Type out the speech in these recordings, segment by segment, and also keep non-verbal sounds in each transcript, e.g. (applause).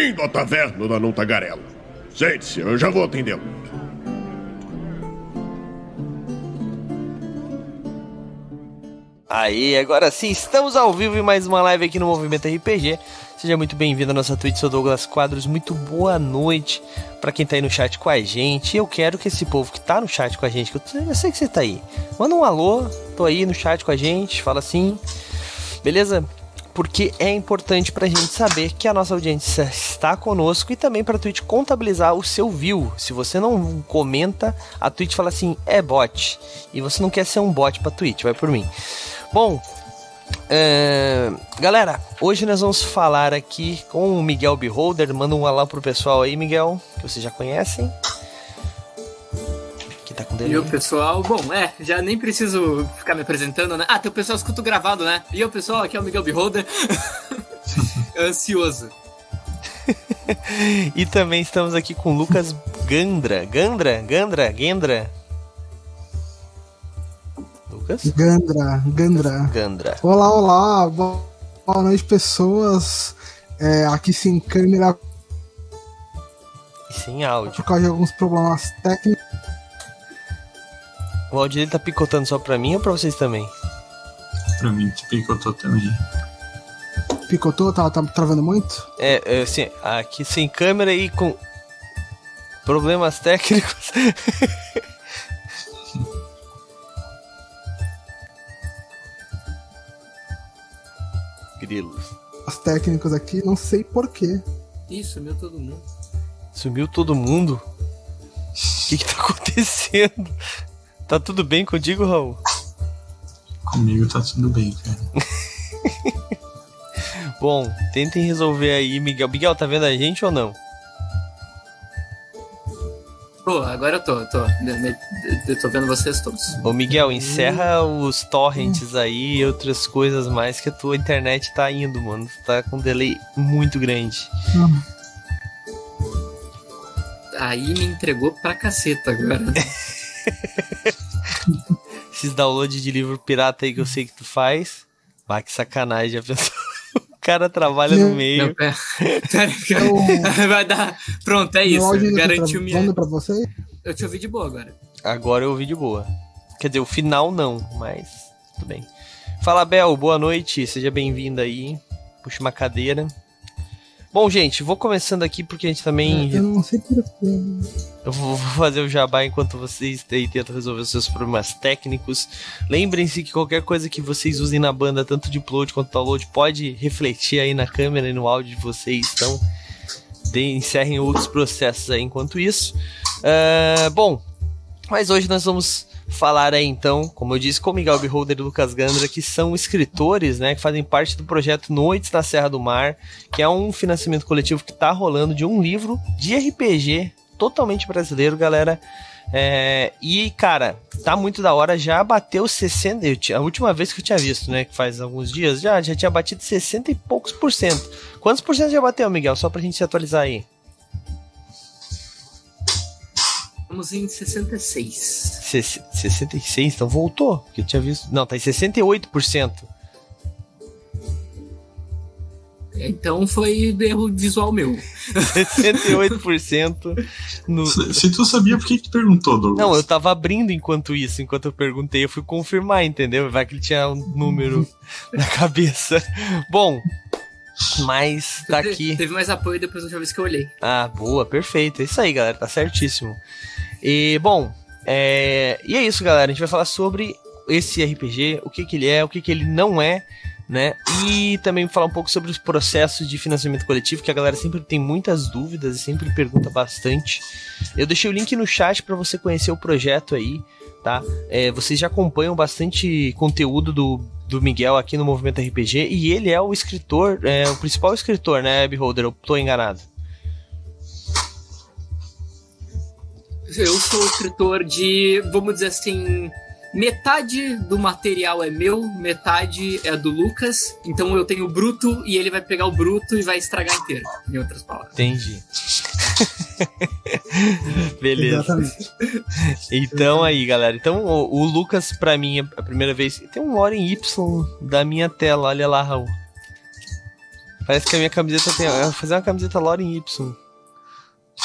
Bem-vindo à taverna da Não Tagarela. Sente-se, eu já vou atendê-lo. Aí, agora sim, estamos ao vivo em mais uma live aqui no Movimento RPG. Seja muito bem-vindo à nossa Twitch, sou Douglas Quadros. Muito boa noite para quem tá aí no chat com a gente. Eu quero que esse povo que tá no chat com a gente, que eu, eu sei que você tá aí, manda um alô, tô aí no chat com a gente, fala assim, beleza? Porque é importante pra gente saber que a nossa audiência está conosco e também pra Twitch contabilizar o seu view. Se você não comenta, a Twitch fala assim, é bot. E você não quer ser um bot pra Twitch, vai por mim. Bom, é, galera, hoje nós vamos falar aqui com o Miguel Beholder. Manda um alô pro pessoal aí, Miguel, que vocês já conhecem. Tá com E o pessoal, bom, é, já nem preciso ficar me apresentando, né? Ah, tem o pessoal escuta gravado, né? E o pessoal, aqui é o Miguel Beholder. (laughs) Ansioso. (laughs) e também estamos aqui com o Lucas Gandra. Gandra? Gandra? Gendra? Lucas? Gandra, Gandra. Gandra. Olá, olá, boa noite, pessoas. É, aqui sem câmera E sem áudio. por causa de alguns problemas técnicos. O áudio dele tá picotando só pra mim ou pra vocês também? Pra mim, picotou também. Picotou, tá, tá travando muito? É, é, assim, aqui sem câmera e com problemas técnicos. (laughs) Grilos. Os técnicos aqui, não sei porquê. Isso, meu todo mundo. Sumiu todo mundo? O que, que tá (laughs) acontecendo? Tá tudo bem contigo, Raul? Comigo tá tudo bem, cara. (laughs) Bom, tentem resolver aí, Miguel. Miguel, tá vendo a gente ou não? Pô, agora eu tô, tô. Eu tô vendo vocês todos. Ô Miguel, encerra os torrents aí e outras coisas mais que a tua internet tá indo, mano. Tá com um delay muito grande. Aí me entregou pra caceta agora. (laughs) (laughs) Esses downloads de livro pirata aí que eu sei que tu faz. Bah, que sacanagem, já pensou? (laughs) O cara trabalha no meio. Não, pera, pera, (laughs) cara. Vai dar. Pronto, é Meu isso. Garantiu minha. pra você? Eu te ouvi de boa agora. Agora eu ouvi de boa. Quer dizer, o final não, mas tudo bem. Fala, Bel, boa noite, seja bem-vindo aí. Puxa uma cadeira. Bom, gente, vou começando aqui porque a gente também. Eu não sei porquê. Eu vou fazer o jabá enquanto vocês tentam resolver os seus problemas técnicos. Lembrem-se que qualquer coisa que vocês usem na banda, tanto de upload quanto download, pode refletir aí na câmera e no áudio de vocês. Então, de, encerrem outros processos aí enquanto isso. Ah, bom, mas hoje nós vamos falar aí então, como eu disse, com Miguel Beholder e Lucas Gandra, que são escritores, né, que fazem parte do projeto Noites na Serra do Mar, que é um financiamento coletivo que tá rolando de um livro de RPG totalmente brasileiro, galera. É, e, cara, tá muito da hora. Já bateu 60. Eu a última vez que eu tinha visto, né? Que faz alguns dias, já, já tinha batido 60 e poucos por cento. Quantos por cento já bateu, Miguel? Só pra gente se atualizar aí. Estamos em 66. Ses- 66, então voltou. Que eu tinha visto. Não, tá em 68%. Então foi erro visual meu. (laughs) 68% no. Se, se tu sabia, por que, tu perguntou, Douglas? Não, eu tava abrindo enquanto isso, enquanto eu perguntei, eu fui confirmar, entendeu? Vai que ele tinha um número (laughs) na cabeça. Bom, mas tá aqui. Teve mais apoio depois da última vez que eu olhei. Ah, boa, perfeito. É isso aí, galera, tá certíssimo. E, bom, é... e é isso, galera. A gente vai falar sobre esse RPG, o que, que ele é, o que, que ele não é, né? E também falar um pouco sobre os processos de financiamento coletivo, que a galera sempre tem muitas dúvidas e sempre pergunta bastante. Eu deixei o link no chat para você conhecer o projeto aí, tá? É, vocês já acompanham bastante conteúdo do, do Miguel aqui no Movimento RPG e ele é o escritor, é o principal escritor, né, Beholder? Eu tô enganado. Eu sou escritor de, vamos dizer assim, metade do material é meu, metade é do Lucas. Então eu tenho o bruto e ele vai pegar o bruto e vai estragar inteiro, em outras palavras. Entendi. (laughs) Beleza. Exatamente. Então aí, galera. Então o, o Lucas, pra mim, a primeira vez. Tem um em Y da minha tela, olha lá, Raul. Parece que a minha camiseta tem. Eu vou fazer uma camiseta Lore em Y.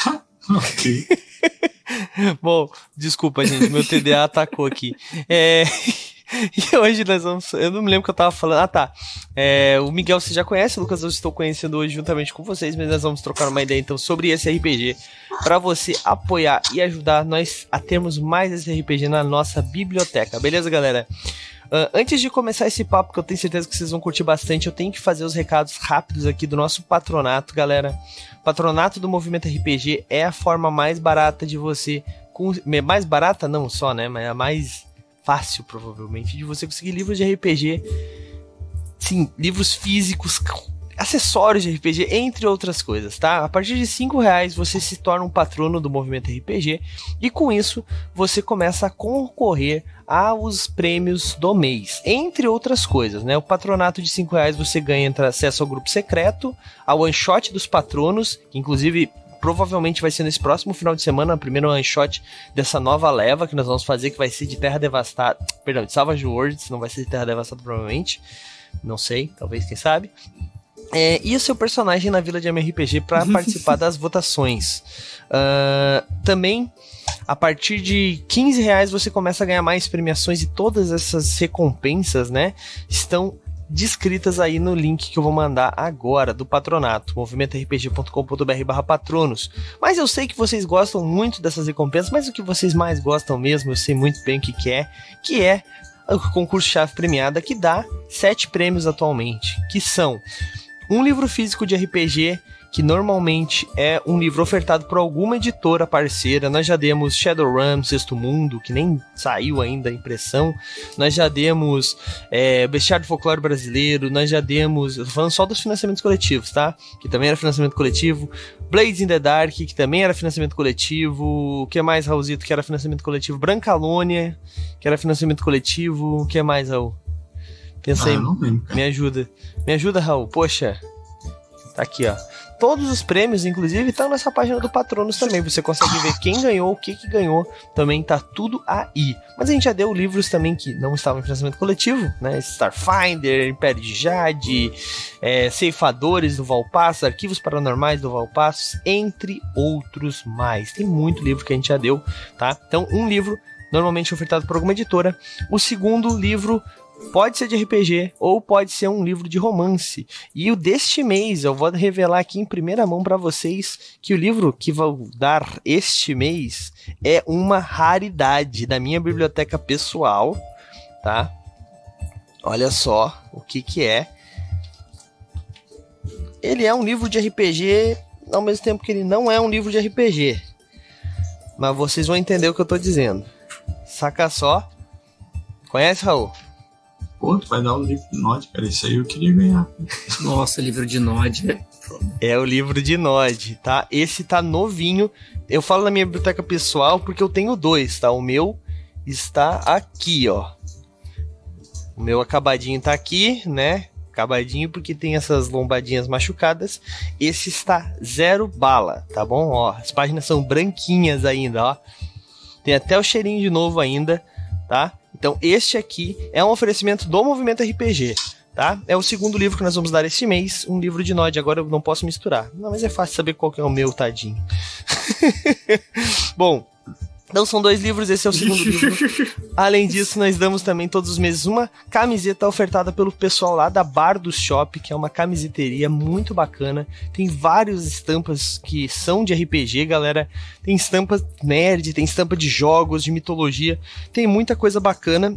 (laughs) ok. (laughs) (laughs) Bom, desculpa, gente, meu TDA atacou aqui. É. (laughs) E hoje nós vamos. Eu não me lembro o que eu tava falando. Ah, tá. É, o Miguel você já conhece, o Lucas eu estou conhecendo hoje juntamente com vocês, mas nós vamos trocar uma ideia então sobre esse RPG para você apoiar e ajudar nós a termos mais esse RPG na nossa biblioteca. Beleza, galera? Uh, antes de começar esse papo, que eu tenho certeza que vocês vão curtir bastante, eu tenho que fazer os recados rápidos aqui do nosso patronato, galera. Patronato do Movimento RPG é a forma mais barata de você. Mais barata, não só, né? Mas a mais fácil, provavelmente, de você conseguir livros de RPG. Sim, livros físicos, acessórios de RPG, entre outras coisas, tá? A partir de 5 reais você se torna um patrono do movimento RPG e com isso você começa a concorrer aos prêmios do mês, entre outras coisas, né? O patronato de 5 reais você ganha acesso ao grupo secreto, ao one shot dos patronos, que inclusive provavelmente vai ser nesse próximo final de semana, o primeiro one shot dessa nova leva que nós vamos fazer, que vai ser de Terra Devastada. Perdão, de Savage Worlds, não vai ser de Terra Devastada, provavelmente. Não sei, talvez, quem sabe. É, e o seu personagem na Vila de MRPG para (laughs) participar das votações. Uh, também, a partir de 15 reais você começa a ganhar mais premiações e todas essas recompensas, né? Estão descritas aí no link que eu vou mandar agora do patronato, movimentorpg.com.br barra patronos. Mas eu sei que vocês gostam muito dessas recompensas, mas o que vocês mais gostam mesmo, eu sei muito bem o que, que é, que é o concurso chave premiada que dá sete prêmios atualmente, que são um livro físico de RPG que normalmente é um livro ofertado por alguma editora parceira. Nós já demos Shadowrun, Sexto Mundo, que nem saiu ainda a impressão. Nós já demos é, Bestiário Folclore Brasileiro. Nós já demos. Eu tô falando só dos financiamentos coletivos, tá? Que também era financiamento coletivo. Blades in the Dark, que também era financiamento coletivo. O que mais, Raulzito, que era financiamento coletivo? Brancalônia, que era financiamento coletivo. O que mais, Raul? Pensei. Ah, me ajuda. Me ajuda, Raul. Poxa. Tá aqui, ó. Todos os prêmios, inclusive, estão nessa página do Patronos também. Você consegue ver quem ganhou, o que, que ganhou. Também tá tudo aí. Mas a gente já deu livros também que não estavam em financiamento coletivo, né? Starfinder, Império de Jade, é, Ceifadores do Valpasso, Arquivos Paranormais do Valpasso, entre outros mais. Tem muito livro que a gente já deu, tá? Então, um livro normalmente ofertado por alguma editora. O segundo livro pode ser de RPG ou pode ser um livro de romance. E o deste mês, eu vou revelar aqui em primeira mão para vocês que o livro que vou dar este mês é uma raridade da minha biblioteca pessoal, tá? Olha só o que que é. Ele é um livro de RPG, ao mesmo tempo que ele não é um livro de RPG. Mas vocês vão entender o que eu tô dizendo. Saca só. Conhece, Raul? Pô, tu vai dar o livro de Nod, cara. Isso aí eu queria ganhar. Nossa, livro de Nod. É o livro de Nod, tá? Esse tá novinho. Eu falo na minha biblioteca pessoal porque eu tenho dois, tá? O meu está aqui, ó. O meu acabadinho tá aqui, né? Acabadinho porque tem essas lombadinhas machucadas. Esse está zero bala, tá bom? Ó, as páginas são branquinhas ainda, ó. Tem até o cheirinho de novo ainda, tá? Então, este aqui é um oferecimento do Movimento RPG, tá? É o segundo livro que nós vamos dar este mês, um livro de Nod. Agora eu não posso misturar. Não, mas é fácil saber qual que é o meu, tadinho. (laughs) Bom, então são dois livros, esse é o segundo (laughs) livro. Além disso, nós damos também todos os meses uma camiseta ofertada pelo pessoal lá da Bar do Shop, que é uma camiseteria muito bacana. Tem várias estampas que são de RPG, galera. Tem estampa nerd, tem estampa de jogos, de mitologia. Tem muita coisa bacana.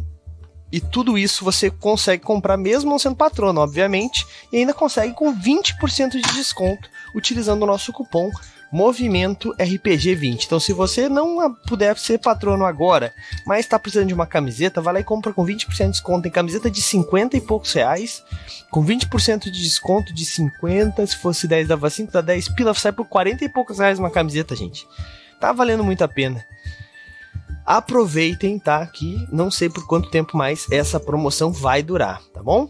E tudo isso você consegue comprar mesmo não sendo patrono, obviamente, e ainda consegue com 20% de desconto utilizando o nosso cupom Movimento RPG 20. Então, se você não puder ser patrono agora, mas está precisando de uma camiseta, vai lá e compra com 20% de desconto. Tem camiseta de 50 e poucos reais, com 20% de desconto de 50. Se fosse 10, dava 5, dá 10 pila, sai por 40 e poucos reais uma camiseta, gente. Tá valendo muito a pena. Aproveitem, tá? Que não sei por quanto tempo mais essa promoção vai durar, tá bom?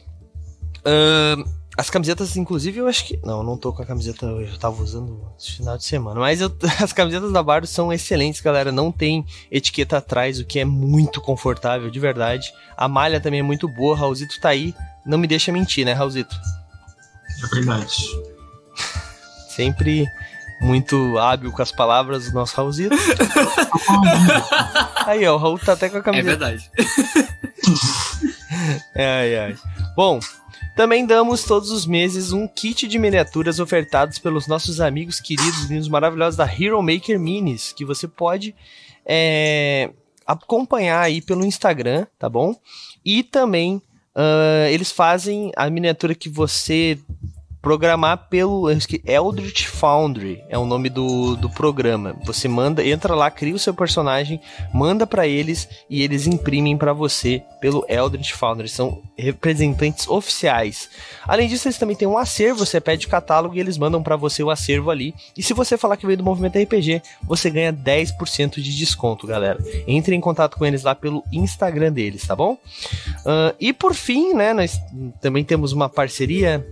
Uh, as camisetas, inclusive, eu acho que. Não, não tô com a camiseta, eu tava usando esse final de semana. Mas eu... (laughs) as camisetas da Bardo são excelentes, galera. Não tem etiqueta atrás, o que é muito confortável, de verdade. A malha também é muito boa. Raulzito tá aí. Não me deixa mentir, né, Raulzito? É verdade. (laughs) Sempre muito hábil com as palavras do nosso Raulzito. (laughs) Aí, ó, o Raul tá até com a É camiseta. verdade. Ai, ai. Bom, também damos todos os meses um kit de miniaturas ofertados pelos nossos amigos queridos, lindos, maravilhosos da Hero Maker Minis, que você pode é, acompanhar aí pelo Instagram, tá bom? E também ah, eles fazem a miniatura que você programar pelo Eldritch Foundry é o nome do, do programa. Você manda, entra lá, cria o seu personagem, manda pra eles e eles imprimem pra você pelo Eldritch Foundry. São representantes oficiais. Além disso, eles também têm um acervo. Você pede o catálogo e eles mandam pra você o acervo ali. E se você falar que veio do Movimento RPG, você ganha 10% de desconto, galera. Entre em contato com eles lá pelo Instagram deles, tá bom? Ah, e por fim, né, nós também temos uma parceria.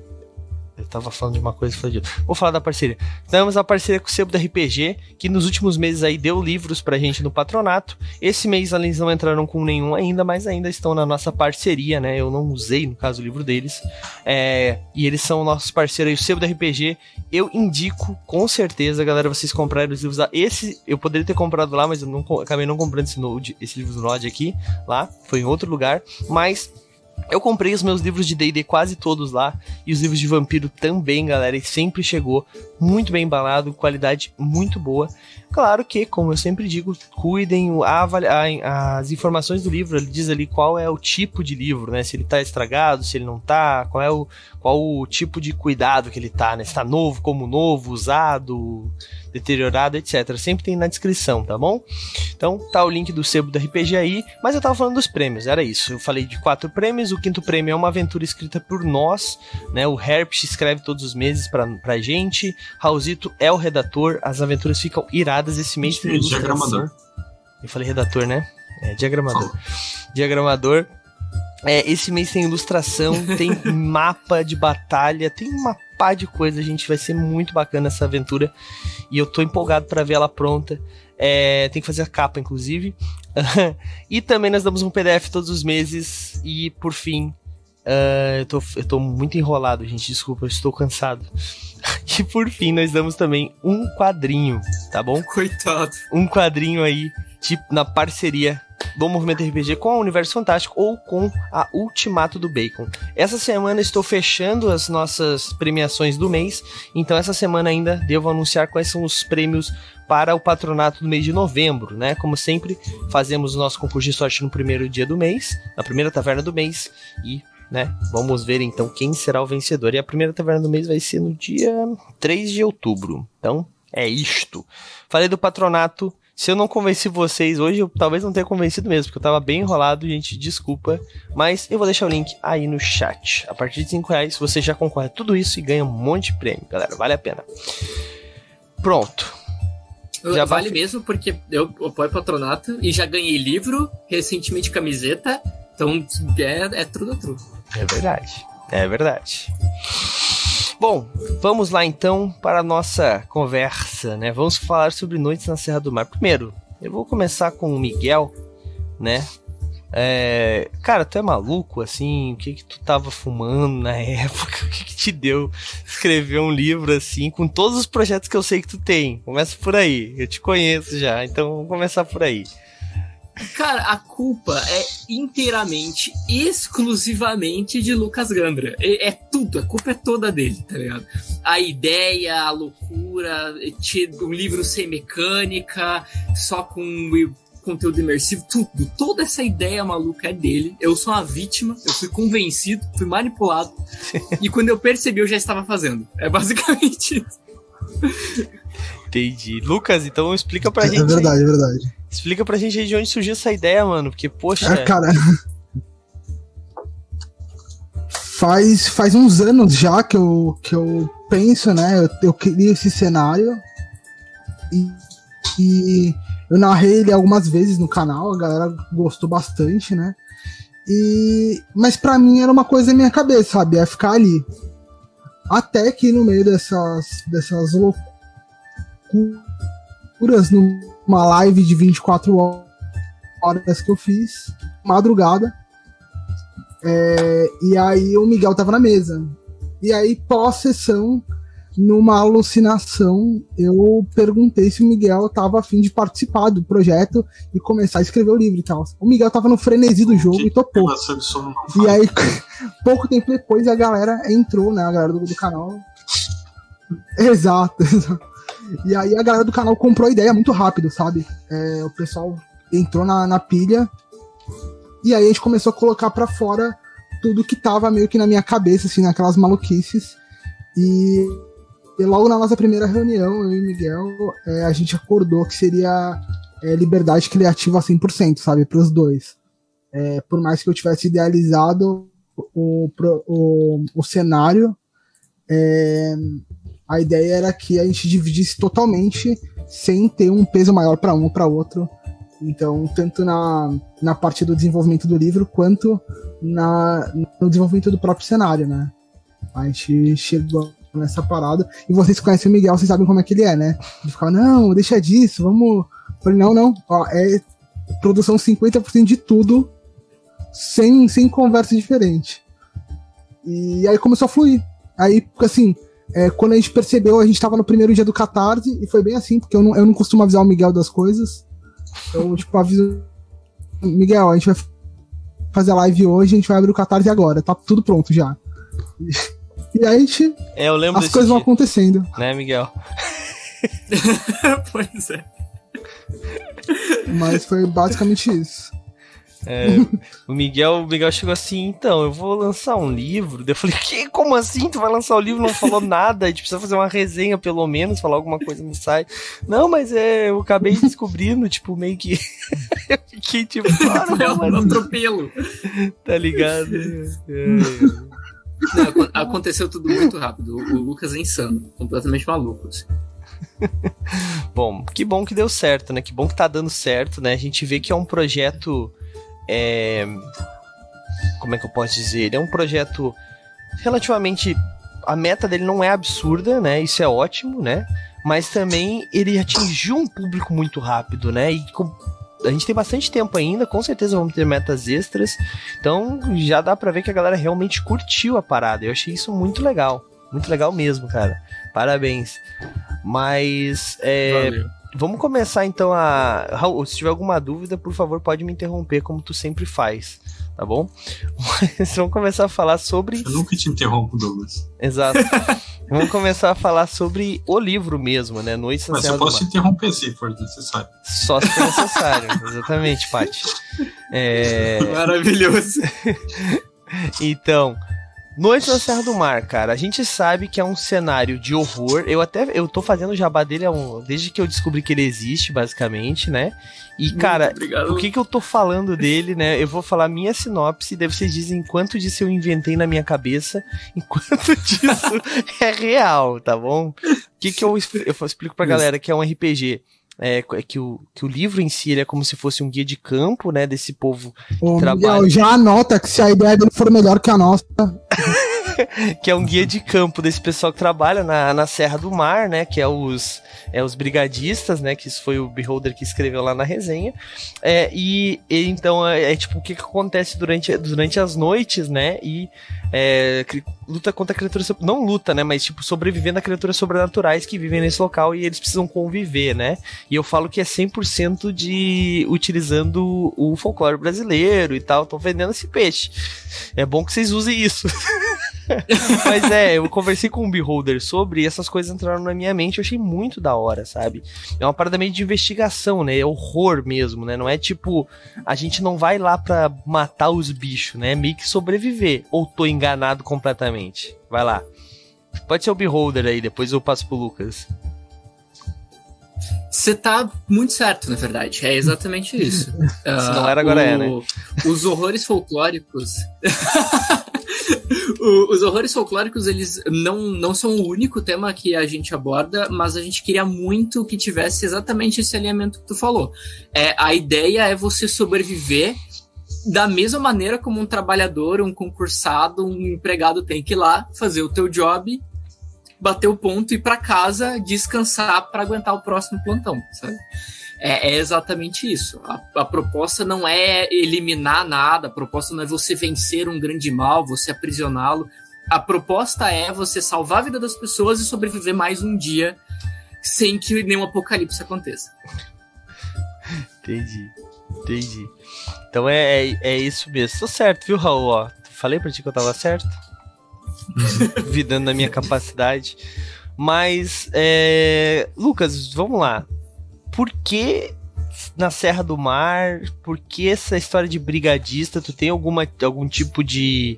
Eu tava falando de uma coisa e falei de outra. Vou falar da parceria. Temos a parceria com o Sebo da RPG, que nos últimos meses aí deu livros pra gente no patronato. Esse mês eles não entraram com nenhum ainda, mas ainda estão na nossa parceria, né? Eu não usei, no caso, o livro deles. É, e eles são nossos parceiros aí, o Sebo da RPG. Eu indico, com certeza, galera, vocês comprarem os livros lá. Esse eu poderia ter comprado lá, mas eu não, acabei não comprando esse, node, esse livro do Node aqui, lá. Foi em outro lugar. Mas eu comprei os meus livros de D&D quase todos lá. E os livros de vampiro também, galera. E sempre chegou muito bem embalado, qualidade muito boa. Claro que, como eu sempre digo, cuidem as informações do livro. Ele diz ali qual é o tipo de livro, né? Se ele tá estragado, se ele não tá, qual é o, qual o tipo de cuidado que ele tá, né? Se tá novo, como novo, usado, deteriorado, etc. Sempre tem na descrição, tá bom? Então tá o link do sebo do RPG aí, mas eu tava falando dos prêmios, era isso. Eu falei de quatro prêmios, o quinto prêmio é uma aventura escrita por nós, né? O Herpes escreve todos os meses pra, pra gente, Raulzito é o redator, as aventuras ficam iradas esse mês. Diagramador. Eu falei redator, né? É, diagramador. Diagramador. É, esse mês tem ilustração, tem (laughs) mapa de batalha, tem uma pá de coisa, gente. Vai ser muito bacana essa aventura. E eu tô empolgado pra ver ela pronta. É, tem que fazer a capa, inclusive. (laughs) e também nós damos um PDF todos os meses. E por fim, ah, eu, tô, eu tô muito enrolado, gente. Desculpa, eu estou cansado. (laughs) e por fim, nós damos também um quadrinho, tá bom? Coitado. um quadrinho aí, tipo, na parceria do Movimento RPG com a Universo Fantástico ou com a Ultimato do Bacon. Essa semana estou fechando as nossas premiações do mês, então essa semana ainda devo anunciar quais são os prêmios para o patronato do mês de novembro, né? Como sempre, fazemos o nosso concurso de sorte no primeiro dia do mês, na primeira taverna do mês e né? Vamos ver então quem será o vencedor. E a primeira taverna do mês vai ser no dia 3 de outubro. Então, é isto. Falei do patronato. Se eu não convenci vocês hoje, eu talvez não tenha convencido mesmo, porque eu tava bem enrolado, gente, desculpa. Mas eu vou deixar o link aí no chat. A partir de 5 reais você já concorre a tudo isso e ganha um monte de prêmio, galera. Vale a pena. Pronto. Já vale bate- mesmo, porque eu apoio patronato e já ganhei livro, recentemente camiseta. Então é, é tudo tudo. É verdade. É verdade. Bom, vamos lá então para a nossa conversa, né? Vamos falar sobre Noites na Serra do Mar. Primeiro, eu vou começar com o Miguel, né? É, cara, tu é maluco, assim? O que que tu tava fumando na (laughs) época? O que que te deu escrever um livro assim, com todos os projetos que eu sei que tu tem? Começa por aí, eu te conheço já, então vamos começar por aí. Cara, a culpa é inteiramente, exclusivamente de Lucas Gandra. É, é tudo, a culpa é toda dele, tá ligado? A ideia, a loucura, um livro sem mecânica, só com conteúdo imersivo, tudo. Toda essa ideia maluca é dele. Eu sou uma vítima, eu fui convencido, fui manipulado. (laughs) e quando eu percebi, eu já estava fazendo. É basicamente isso. Entendi. Lucas, então explica pra É gente. aí. verdade, é verdade. Explica pra gente aí de onde surgiu essa ideia, mano. Porque, poxa. Ah, cara. Faz, faz uns anos já que eu, que eu penso, né? Eu, eu queria esse cenário. E, e eu narrei ele algumas vezes no canal, a galera gostou bastante, né? E, mas pra mim era uma coisa na minha cabeça, sabe? É ficar ali. Até que no meio dessas, dessas loucuras, numa live de 24 horas que eu fiz, madrugada. É, e aí o Miguel tava na mesa. E aí, pós-sessão, numa alucinação, eu perguntei se o Miguel tava afim de participar do projeto e começar a escrever o livro e tal. O Miguel tava no frenesi do jogo e topou. E aí, (laughs) pouco tempo depois, a galera entrou, né? A galera do, do canal. Exato, (laughs) exato. E aí a galera do canal comprou a ideia muito rápido, sabe? É, o pessoal entrou na, na pilha e aí a gente começou a colocar para fora tudo que tava meio que na minha cabeça, assim, naquelas maluquices. E e logo na nossa primeira reunião, eu e Miguel, é, a gente acordou que seria é, liberdade criativa 100%, sabe, para os dois. É, por mais que eu tivesse idealizado o, o, o cenário, é, a ideia era que a gente dividisse totalmente sem ter um peso maior para um ou para outro. Então, tanto na, na parte do desenvolvimento do livro, quanto na, no desenvolvimento do próprio cenário, né? A gente chegou nessa parada. E vocês conhecem o Miguel, vocês sabem como é que ele é, né? Ele ficava, não, deixa disso, vamos. Eu falei, não, não, ó, é produção 50% de tudo, sem, sem conversa diferente. E aí começou a fluir. Aí, assim, é, quando a gente percebeu, a gente tava no primeiro dia do Catarse, e foi bem assim, porque eu não, eu não costumo avisar o Miguel das coisas. Eu, tipo, aviso. Miguel, a gente vai fazer a live hoje, a gente vai abrir o Catarse agora, tá tudo pronto já. (laughs) E aí a gente. É, eu lembro As coisas vão acontecendo. Né, Miguel? (laughs) pois é. Mas foi basicamente isso. É, o Miguel, o Miguel chegou assim, então, eu vou lançar um livro. Daí eu falei, que? Como assim? Tu vai lançar o livro? Não falou nada. A gente precisa fazer uma resenha, pelo menos, falar alguma coisa no site. Não, mas é, eu acabei descobrindo, tipo, meio que. (laughs) eu fiquei tipo, (laughs) claro, é um atropelo. Tá ligado? É. Não, aconteceu tudo muito rápido. O Lucas é insano, completamente maluco. Assim. bom, que bom que deu certo, né? Que bom que tá dando certo, né? A gente vê que é um projeto. É... Como é que eu posso dizer? Ele é um projeto relativamente. A meta dele não é absurda, né? Isso é ótimo, né? Mas também ele atingiu um público muito rápido, né? E com a gente tem bastante tempo ainda, com certeza vamos ter metas extras. Então já dá pra ver que a galera realmente curtiu a parada. Eu achei isso muito legal. Muito legal mesmo, cara. Parabéns. Mas. É, vamos começar então a. Raul, se tiver alguma dúvida, por favor, pode me interromper, como tu sempre faz tá bom? (laughs) Mas vamos começar a falar sobre. Eu nunca te interrompo, Douglas. Exato. (laughs) vamos começar a falar sobre o livro mesmo, né? Noites Mas eu posso te interromper se for necessário. Só se for necessário, (laughs) exatamente, Paty. É... Maravilhoso. então, Noite na Serra do Mar, cara. A gente sabe que é um cenário de horror. Eu até eu tô fazendo o jabá dele desde que eu descobri que ele existe, basicamente, né? E, cara, o que que eu tô falando dele, né? Eu vou falar minha sinopse, daí vocês dizem quanto disso eu inventei na minha cabeça, (laughs) enquanto disso é real, tá bom? O que que eu, eu explico pra galera que é um RPG? É, é, que, o, que o livro em si é como se fosse um guia de campo, né, desse povo Ô, que trabalha. Miguel, já anota que se a ideia dele for melhor que a nossa. (laughs) que é um guia de campo desse pessoal que trabalha na, na Serra do Mar, né? Que é os, é os brigadistas, né? Que isso foi o Beholder que escreveu lá na resenha. É, e, e, então é, é, tipo o que, que acontece durante, durante as noites, né? E é, luta contra criaturas. Não luta, né? Mas, tipo, sobrevivendo a criaturas sobrenaturais que vivem nesse local e eles precisam conviver, né? E eu falo que é 100% de. utilizando o folclore brasileiro e tal. Tô vendendo esse peixe. É bom que vocês usem isso. (laughs) Mas é, eu conversei com o Beholder sobre e essas coisas entraram na minha mente. Eu achei muito da hora, sabe? É uma parada meio de investigação, né? É horror mesmo, né? Não é tipo, a gente não vai lá pra matar os bichos, né? É meio que sobreviver. Ou tô enganado completamente. Vai lá. Pode ser o Beholder aí, depois eu passo pro Lucas. Você tá muito certo, na verdade. É exatamente (laughs) isso. Se não era, agora o, é, né? Os horrores folclóricos. (laughs) o, os horrores folclóricos, eles não, não são o único tema que a gente aborda, mas a gente queria muito que tivesse exatamente esse alinhamento que tu falou. É, a ideia é você sobreviver da mesma maneira como um trabalhador, um concursado, um empregado tem que ir lá fazer o teu job, bater o ponto e para casa descansar para aguentar o próximo plantão, sabe? É, é exatamente isso. A, a, proposta não é eliminar nada, a proposta não é você vencer um grande mal, você aprisioná-lo. A proposta é você salvar a vida das pessoas e sobreviver mais um dia sem que nenhum apocalipse aconteça. Entendi. Entendi. Então é, é, é isso mesmo. Tô certo, viu, Raul? Ó, falei pra ti que eu tava certo. (laughs) Vidando na minha capacidade. Mas, é... Lucas, vamos lá. Por que na Serra do Mar? Por que essa história de brigadista? Tu tem alguma, algum tipo de,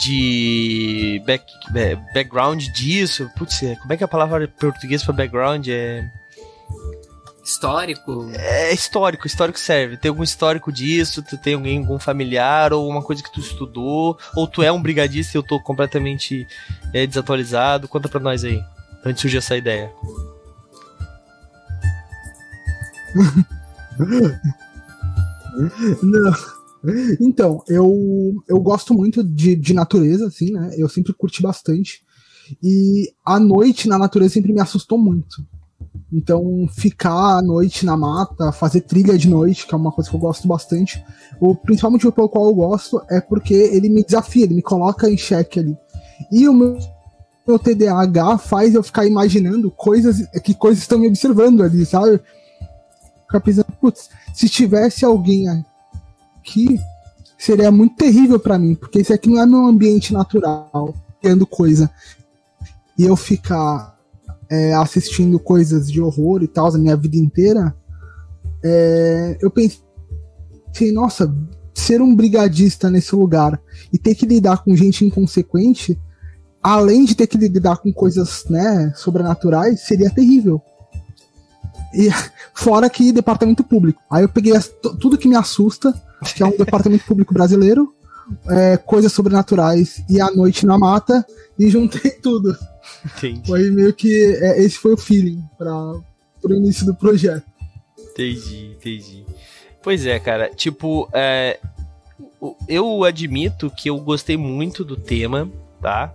de back, background disso? Putz, é, como é que é a palavra portuguesa para background? É Histórico? É histórico, histórico serve. Tem algum histórico disso? Tu tem alguém, algum familiar ou uma coisa que tu estudou? Ou tu é um brigadista e eu tô completamente é, desatualizado? Conta pra nós aí, antes surgir essa ideia. (laughs) Não. Então, eu, eu gosto muito de, de natureza, assim, né? Eu sempre curti bastante. E a noite na natureza sempre me assustou muito. Então, ficar à noite na mata, fazer trilha de noite, que é uma coisa que eu gosto bastante. O principal motivo pelo qual eu gosto é porque ele me desafia, ele me coloca em xeque ali. E o meu, meu TDAH faz eu ficar imaginando coisas que coisas estão me observando ali, sabe? Ficar pensando, putz, se tivesse alguém aqui, seria muito terrível para mim, porque isso aqui não é meu ambiente natural, criando coisa. E eu ficar é, assistindo coisas de horror e tal a minha vida inteira, é, eu pensei, nossa, ser um brigadista nesse lugar e ter que lidar com gente inconsequente, além de ter que lidar com coisas né, sobrenaturais, seria terrível. E (laughs) fora que departamento público. Aí eu peguei as, tudo que me assusta, que é um (laughs) departamento público brasileiro, é, coisas sobrenaturais e a noite na mata, e juntei tudo. Entendi. Foi meio que. É, esse foi o feeling para o início do projeto. Entendi, entendi. Pois é, cara. Tipo, é, eu admito que eu gostei muito do tema, tá?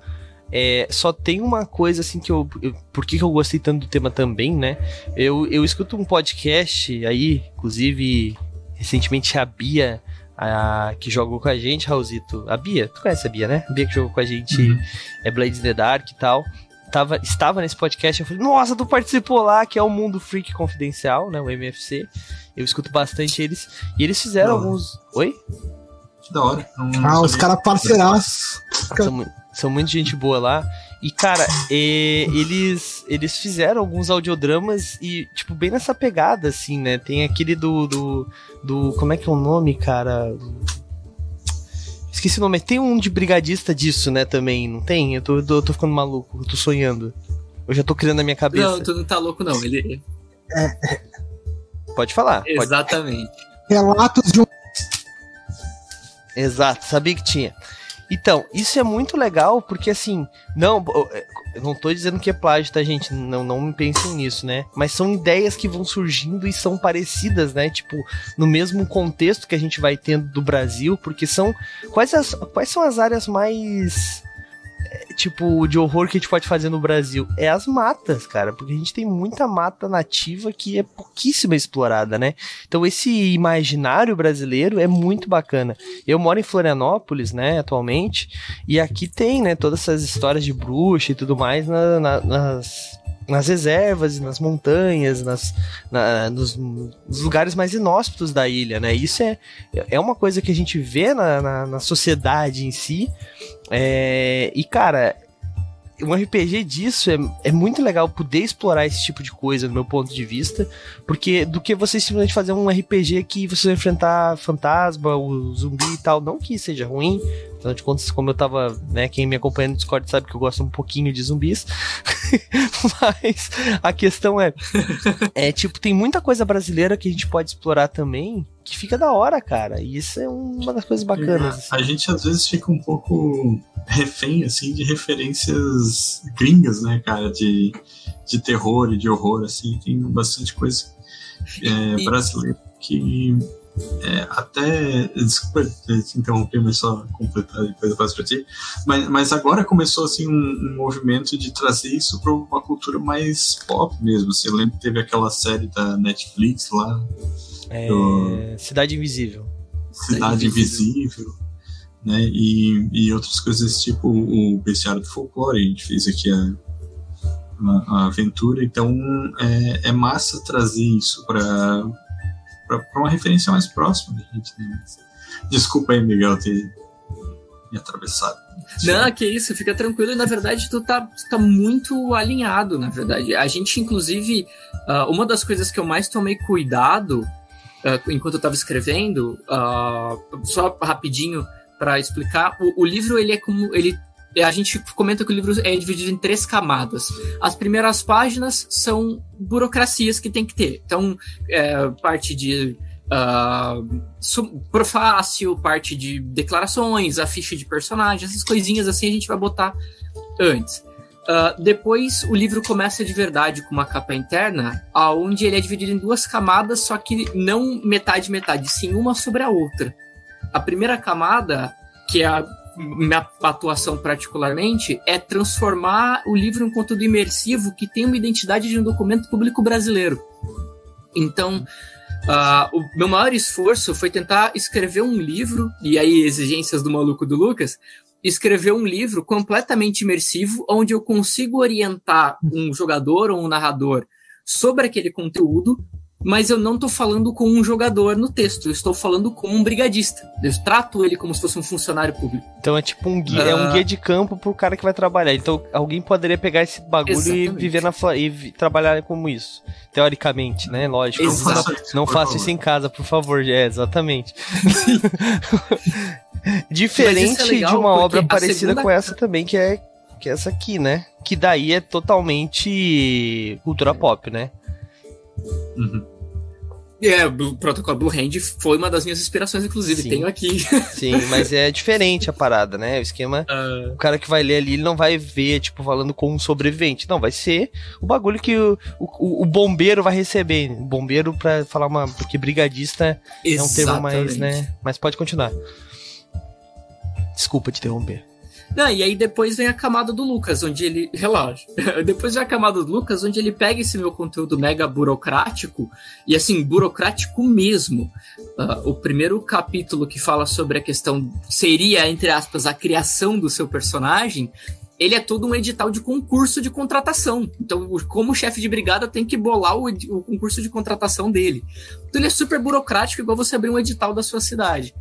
É, só tem uma coisa assim que eu, eu. Por que, que eu gostei tanto do tema também, né? Eu, eu escuto um podcast aí, inclusive, recentemente a Bia a, que jogou com a gente, Raulzito. A Bia, tu conhece a Bia, né? A Bia que jogou com a gente uhum. é Blades in the Dark e tal. Tava, estava nesse podcast, eu falei, nossa, tu participou lá, que é o Mundo Freak Confidencial, né? O MFC. Eu escuto bastante eles. E eles fizeram alguns. Oi? Que da hora. Não ah, os caras parceiraços. São, são muita gente boa lá. E, cara, e, eles, eles fizeram alguns audiodramas e, tipo, bem nessa pegada, assim, né? Tem aquele do. do, do como é que é o nome, cara? Esqueci o nome. Tem um de brigadista disso, né, também, não tem? Eu tô, eu tô ficando maluco, eu tô sonhando. Eu já tô criando na minha cabeça. Não, tu não tá louco, não. Ele. É. Pode falar. Exatamente. Pode... Relatos de um. Exato, sabia que tinha. Então, isso é muito legal, porque assim, não, eu não tô dizendo que é plágio, tá, gente? Não, não pensem nisso, né? Mas são ideias que vão surgindo e são parecidas, né? Tipo, no mesmo contexto que a gente vai tendo do Brasil, porque são. Quais, as, quais são as áreas mais tipo, de horror que a gente pode fazer no Brasil? É as matas, cara, porque a gente tem muita mata nativa que é pouquíssima explorada, né? Então esse imaginário brasileiro é muito bacana. Eu moro em Florianópolis, né, atualmente, e aqui tem, né, todas essas histórias de bruxa e tudo mais na, na, nas nas reservas, nas montanhas, nas, na, nos, nos, lugares mais inóspitos da ilha, né? Isso é, é uma coisa que a gente vê na, na, na sociedade em si. É, e, cara, um RPG disso é, é muito legal poder explorar esse tipo de coisa, do meu ponto de vista, porque do que você simplesmente fazer um RPG que você vai enfrentar fantasma, o zumbi e tal, não que seja ruim, Afinal de contas, como eu tava, né, quem me acompanha no Discord sabe que eu gosto um pouquinho de zumbis. (laughs) Mas a questão é, (laughs) é tipo, tem muita coisa brasileira que a gente pode explorar também, que fica da hora, cara. E isso é uma das coisas bacanas. Assim. A gente às vezes fica um pouco refém, assim, de referências gringas, né, cara, de, de terror e de horror, assim. Tem bastante coisa é, brasileira que é, até. Desculpa te interromper, mas só completar e depois eu passo pra ti. Mas, mas agora começou assim, um, um movimento de trazer isso para uma cultura mais pop mesmo. Assim, eu lembro que teve aquela série da Netflix lá. É... Do... Cidade Invisível. Cidade, Cidade Invisível. Invisível. né? E, e outras coisas tipo o Bestiário do Folclore, a gente fez aqui a, a, a aventura, então é, é massa trazer isso para uma referência mais próxima da gente, né? Desculpa aí, Miguel, ter me atravessado. Não, que isso, fica tranquilo. E na verdade, tu tá, tá muito alinhado, na verdade. A gente, inclusive, uh, uma das coisas que eu mais tomei cuidado uh, enquanto eu tava escrevendo, uh, só rapidinho para explicar, o, o, livro ele é como. ele a gente comenta que o livro é dividido em três camadas. As primeiras páginas são burocracias que tem que ter. Então, é, parte de uh, profácio, parte de declarações, a ficha de personagens, essas coisinhas assim a gente vai botar antes. Uh, depois o livro começa de verdade com uma capa interna, onde ele é dividido em duas camadas, só que não metade metade, sim uma sobre a outra. A primeira camada, que é a minha atuação particularmente, é transformar o livro em um conteúdo imersivo que tem uma identidade de um documento público brasileiro. Então, Uh, o meu maior esforço foi tentar escrever um livro, e aí exigências do maluco do Lucas, escrever um livro completamente imersivo, onde eu consigo orientar um jogador ou um narrador sobre aquele conteúdo, mas eu não estou falando com um jogador no texto, eu estou falando com um brigadista. Eu trato ele como se fosse um funcionário público. Então é tipo um guia, uh... é um ah. guia de campo pro cara que vai trabalhar. Então alguém poderia pegar esse bagulho Exatamente. e viver na e trabalhar como isso. Teoricamente, né? Lógico. Exato. Não, não faça isso em casa, por favor. É, exatamente. (laughs) Diferente é de uma obra parecida segunda... com essa também, que é que é essa aqui, né? Que daí é totalmente cultura pop, né? Uhum. É, o protocolo Blue Hand foi uma das minhas inspirações, inclusive, Sim. tenho aqui. (laughs) Sim, mas é diferente a parada, né? O esquema, uh... o cara que vai ler ali, ele não vai ver, tipo, falando com um sobrevivente. Não, vai ser o bagulho que o, o, o bombeiro vai receber. O bombeiro, pra falar uma. Porque brigadista Exatamente. é um termo mais, né? Mas pode continuar. Desculpa te interromper. Não, e aí depois vem a camada do Lucas, onde ele. (laughs) Relaxa. (laughs) depois vem a camada do Lucas, onde ele pega esse meu conteúdo mega burocrático, e assim, burocrático mesmo. Uh, o primeiro capítulo que fala sobre a questão. Seria, entre aspas, a criação do seu personagem ele é todo um edital de concurso de contratação. Então, como chefe de brigada tem que bolar o, o, concurso de contratação dele. Então, ele é super burocrático, igual você abrir um edital da sua cidade.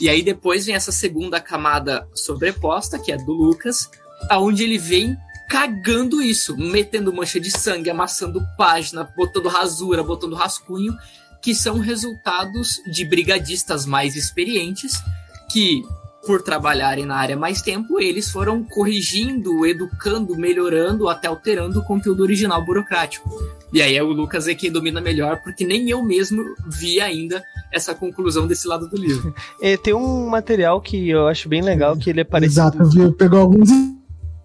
E aí depois vem essa segunda camada sobreposta, que é do Lucas, aonde ele vem cagando isso, metendo mancha de sangue, amassando página, botando rasura, botando rascunho, que são resultados de brigadistas mais experientes que por trabalharem na área mais tempo, eles foram corrigindo, educando, melhorando, até alterando o conteúdo original burocrático. E aí é o Lucas é quem domina melhor, porque nem eu mesmo vi ainda essa conclusão desse lado do livro. (laughs) É, tem um material que eu acho bem legal, que ele é parecido... Exato, viu? Pegou alguns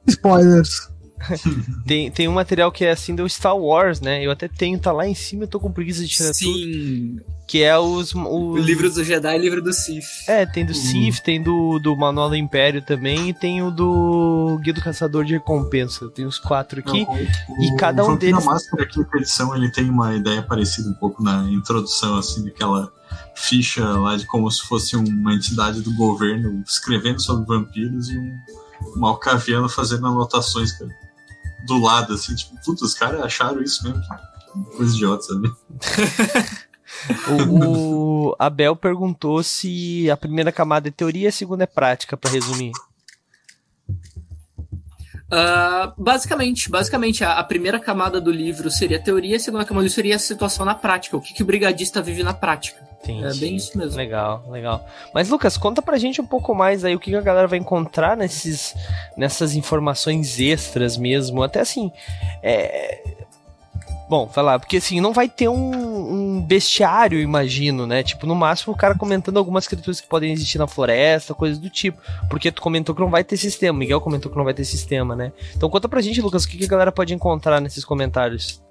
spoilers. (laughs) tem, tem um material que é assim do Star Wars, né? Eu até tenho, tá lá em cima, eu tô com preguiça de tirar Sim. tudo. Que é os, os... O livro do Jedi e o livro do Sith. É, tem do uhum. Sith, tem do, do Manual do Império também, e tem o do Guia do Caçador de Recompensa. Tem os quatro aqui. Não, o, e cada um deles. A Máscara aqui na edição ele tem uma ideia parecida um pouco na introdução, assim, daquela ficha lá de como se fosse uma entidade do governo escrevendo sobre vampiros e um malcaviano fazendo anotações, cara do lado, assim, tipo, putz, os caras acharam isso mesmo. Coisa idiota, sabe? (laughs) o, o, Abel perguntou se a primeira camada é teoria e a segunda é prática, para resumir. Uh, basicamente, basicamente a, a, primeira camada do livro seria a teoria, a segunda camada do livro seria a situação na prática, o que, que o brigadista vive na prática. É bem isso mesmo. Legal, legal. Mas Lucas, conta pra gente um pouco mais aí o que, que a galera vai encontrar nesses, nessas informações extras mesmo. Até assim, é, Bom, vai lá, porque assim, não vai ter um, um, bestiário, imagino, né? Tipo, no máximo o cara comentando algumas criaturas que podem existir na floresta, coisas do tipo. Porque tu comentou que não vai ter sistema, Miguel comentou que não vai ter sistema, né? Então conta pra gente, Lucas, o que, que a galera pode encontrar nesses comentários.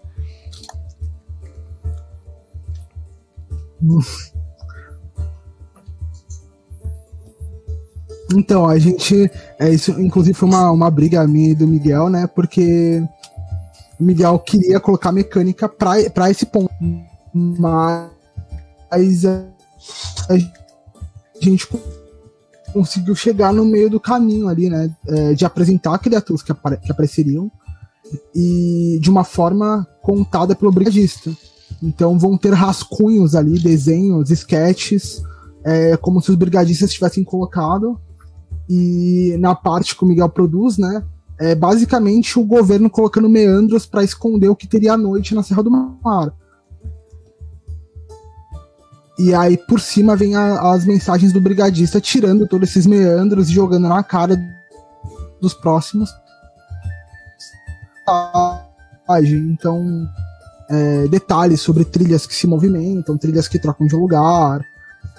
Então, a gente. É, isso, inclusive, foi uma, uma briga minha e do Miguel, né? Porque Miguel queria colocar mecânica para esse ponto. Mas a, a gente conseguiu chegar no meio do caminho ali, né? É, de apresentar criaturas que, apare que apareceriam e de uma forma contada pelo brigadista. Então vão ter rascunhos ali, desenhos, sketches, é, como se os brigadistas tivessem colocado. E na parte que o Miguel produz, né? É basicamente o governo colocando meandros para esconder o que teria à noite na Serra do Mar. E aí por cima vem a, as mensagens do brigadista tirando todos esses meandros e jogando na cara dos próximos. Então, é, detalhes sobre trilhas que se movimentam, trilhas que trocam de lugar.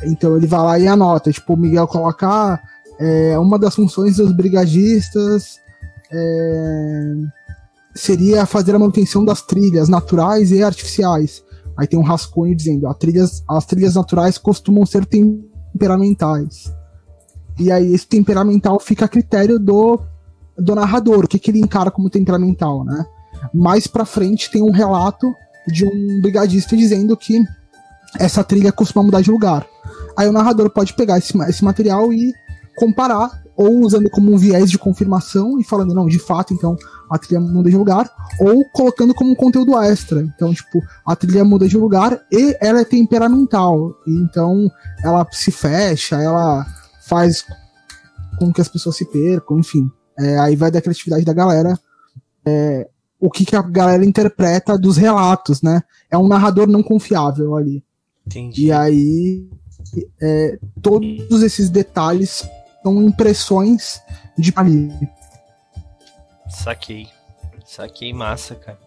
Então ele vai lá e anota, tipo, o Miguel colocar é, uma das funções dos brigadistas é, seria fazer a manutenção das trilhas naturais e artificiais. Aí tem um rascunho dizendo: trilhas, as trilhas naturais costumam ser temperamentais. E aí esse temperamental fica a critério do, do narrador, o que, que ele encara como temperamental, né? Mais pra frente tem um relato de um brigadista dizendo que essa trilha costuma mudar de lugar. Aí o narrador pode pegar esse, esse material e comparar ou usando como um viés de confirmação e falando, não, de fato, então a trilha muda de lugar, ou colocando como um conteúdo extra. Então, tipo, a trilha muda de lugar e ela é temperamental. Então ela se fecha, ela faz com que as pessoas se percam, enfim. É, aí vai da criatividade da galera. É, o que, que a galera interpreta dos relatos, né? É um narrador não confiável ali. Entendi. E aí é, todos esses detalhes são impressões de ali. Saquei. Saquei massa, cara.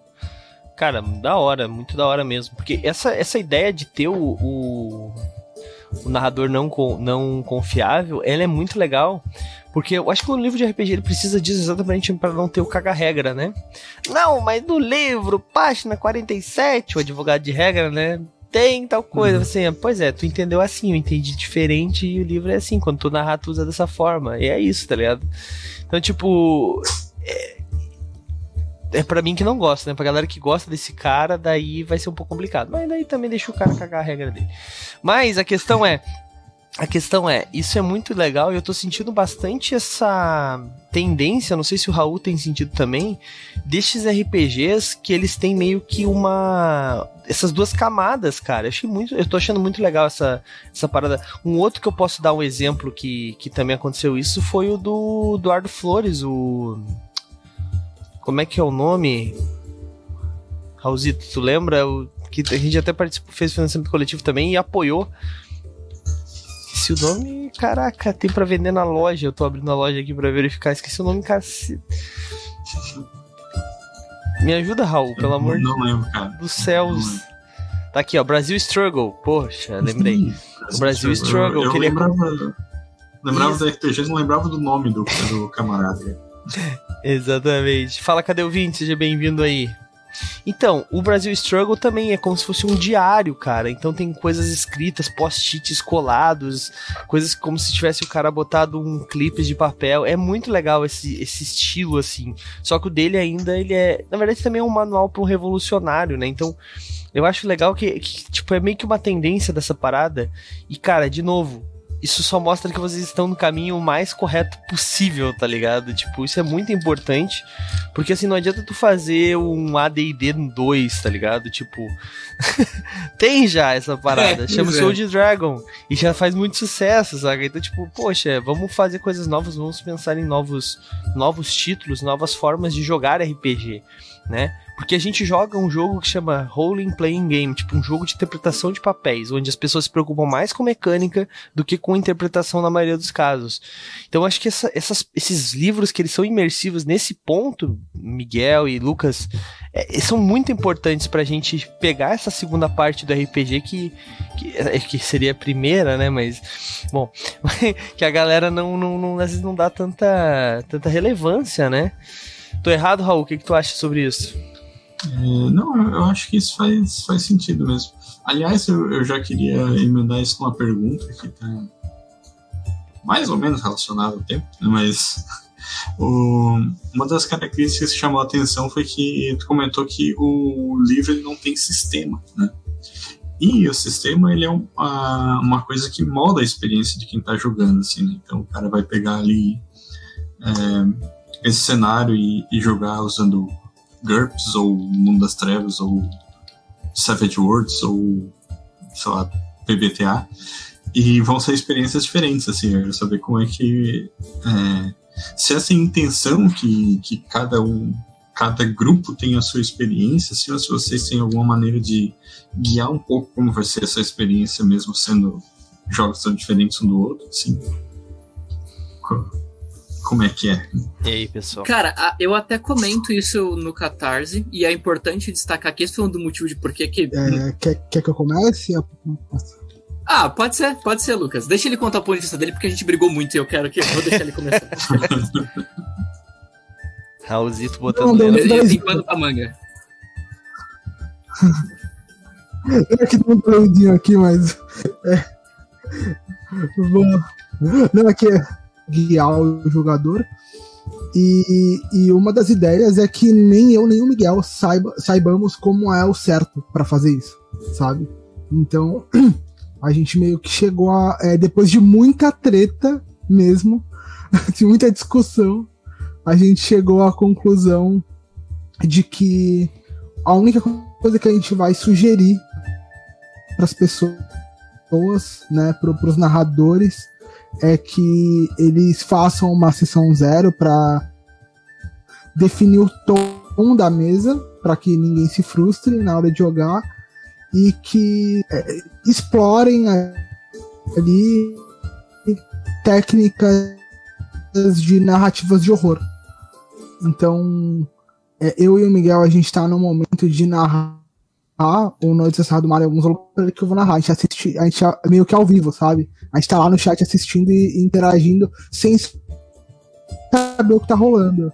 Cara, da hora, muito da hora mesmo. Porque essa, essa ideia de ter o, o, o narrador não, não confiável, ela é muito legal. Porque eu acho que no livro de RPG ele precisa disso exatamente para não ter o caga-regra, né? Não, mas no livro, página 47, o advogado de regra, né? Tem tal coisa. Uhum. Assim, pois é, tu entendeu assim, eu entendi diferente e o livro é assim. Quando tu narrar, tu usa dessa forma. E é isso, tá ligado? Então, tipo. É, é pra mim que não gosta, né? Pra galera que gosta desse cara, daí vai ser um pouco complicado. Mas daí também deixa o cara cagar a regra dele. Mas a questão é. A questão é, isso é muito legal e eu tô sentindo bastante essa tendência, não sei se o Raul tem sentido também, destes RPGs que eles têm meio que uma essas duas camadas, cara. Eu achei muito, eu tô achando muito legal essa, essa parada. Um outro que eu posso dar um exemplo que, que também aconteceu isso foi o do Eduardo Flores, o como é que é o nome? Raulzito, tu lembra? O, que a gente até participou, fez financiamento coletivo também e apoiou. Esqueci o nome, caraca, tem pra vender na loja. Eu tô abrindo a loja aqui pra verificar. Esqueci o nome, cara. Me ajuda, Raul, pelo amor não lembro, cara. dos céus. Tá aqui, ó, Brasil Struggle. Poxa, lembrei. o Brasil Struggle. Eu, eu lembrava, ele... lembrava Isso. do RPG, não lembrava do nome do, do camarada. (laughs) Exatamente. Fala, cadê o Vinte? Seja bem-vindo aí. Então, o Brasil Struggle também é como se fosse um diário, cara. Então tem coisas escritas, post-its colados, coisas como se tivesse o cara botado um clipe de papel. É muito legal esse, esse estilo, assim. Só que o dele ainda, ele é. Na verdade, também é um manual para um revolucionário, né? Então, eu acho legal que, que, tipo, é meio que uma tendência dessa parada. E, cara, de novo, isso só mostra que vocês estão no caminho mais correto possível, tá ligado? Tipo, isso é muito importante, porque assim, não adianta tu fazer um AD&D 2, tá ligado? Tipo, (laughs) tem já essa parada, é, chama Soul é. Dragon, e já faz muito sucesso, sabe? Então, tipo, poxa, vamos fazer coisas novas, vamos pensar em novos, novos títulos, novas formas de jogar RPG, né? Porque a gente joga um jogo que chama Role Playing Game, tipo um jogo de interpretação de papéis, onde as pessoas se preocupam mais com mecânica do que com interpretação na maioria dos casos. Então acho que essa, essas, esses livros que eles são imersivos nesse ponto, Miguel e Lucas, é, são muito importantes pra gente pegar essa segunda parte do RPG que, que, é, que seria a primeira, né? Mas, bom, (laughs) que a galera não, não, não, às vezes não dá tanta, tanta relevância, né? Tô errado, Raul? O que, que tu acha sobre isso? É, não, eu acho que isso faz, faz sentido mesmo. Aliás, eu, eu já queria emendar isso com uma pergunta que está mais ou menos relacionada ao tempo, né, mas (laughs) o, uma das características que chamou a atenção foi que tu comentou que o livro não tem sistema, né? E o sistema, ele é uma, uma coisa que molda a experiência de quem está jogando, assim, né? Então o cara vai pegar ali é, esse cenário e, e, jogar usando GURPS, ou Mundo das Trevas, ou Savage Worlds, ou, sei lá, PBTA. E vão ser experiências diferentes, assim, eu quero saber como é que... É, se essa intenção que, que cada um cada grupo tem a sua experiência, assim, ou se vocês têm alguma maneira de guiar um pouco como vai ser essa experiência, mesmo sendo jogos tão diferentes um do outro, assim. Como é que é? E aí, pessoal? Cara, eu até comento isso no Catarse, e é importante destacar que esse foi um do motivo de por que. É, quer, quer que eu comece? Ah, pode ser, pode ser, Lucas. Deixa ele contar o ponto de vista dele, porque a gente brigou muito e eu quero que. Eu vou deixar ele começar. (laughs) Raulzito botando não, tem pano pra manga. (laughs) Eu aqui tem um doidinho aqui, mas. É. Vou... Não, aqui é guiar o jogador. E, e uma das ideias é que nem eu nem o Miguel saiba, saibamos como é o certo para fazer isso, sabe? Então, (clears throat) a gente meio que chegou a. É, depois de muita treta mesmo, (laughs) de muita discussão, a gente chegou à conclusão de que a única coisa que a gente vai sugerir para as pessoas, né, para os narradores, é que eles façam uma sessão zero para definir o tom da mesa, para que ninguém se frustre na hora de jogar e que é, explorem ali técnicas de narrativas de horror. Então, é, eu e o Miguel, a gente tá no momento de narrar o Noite Acessado do Mario alguns lugares que eu vou narrar. A gente assiste, a gente é meio que ao vivo, sabe? A gente tá lá no chat assistindo e interagindo sem saber o que tá rolando.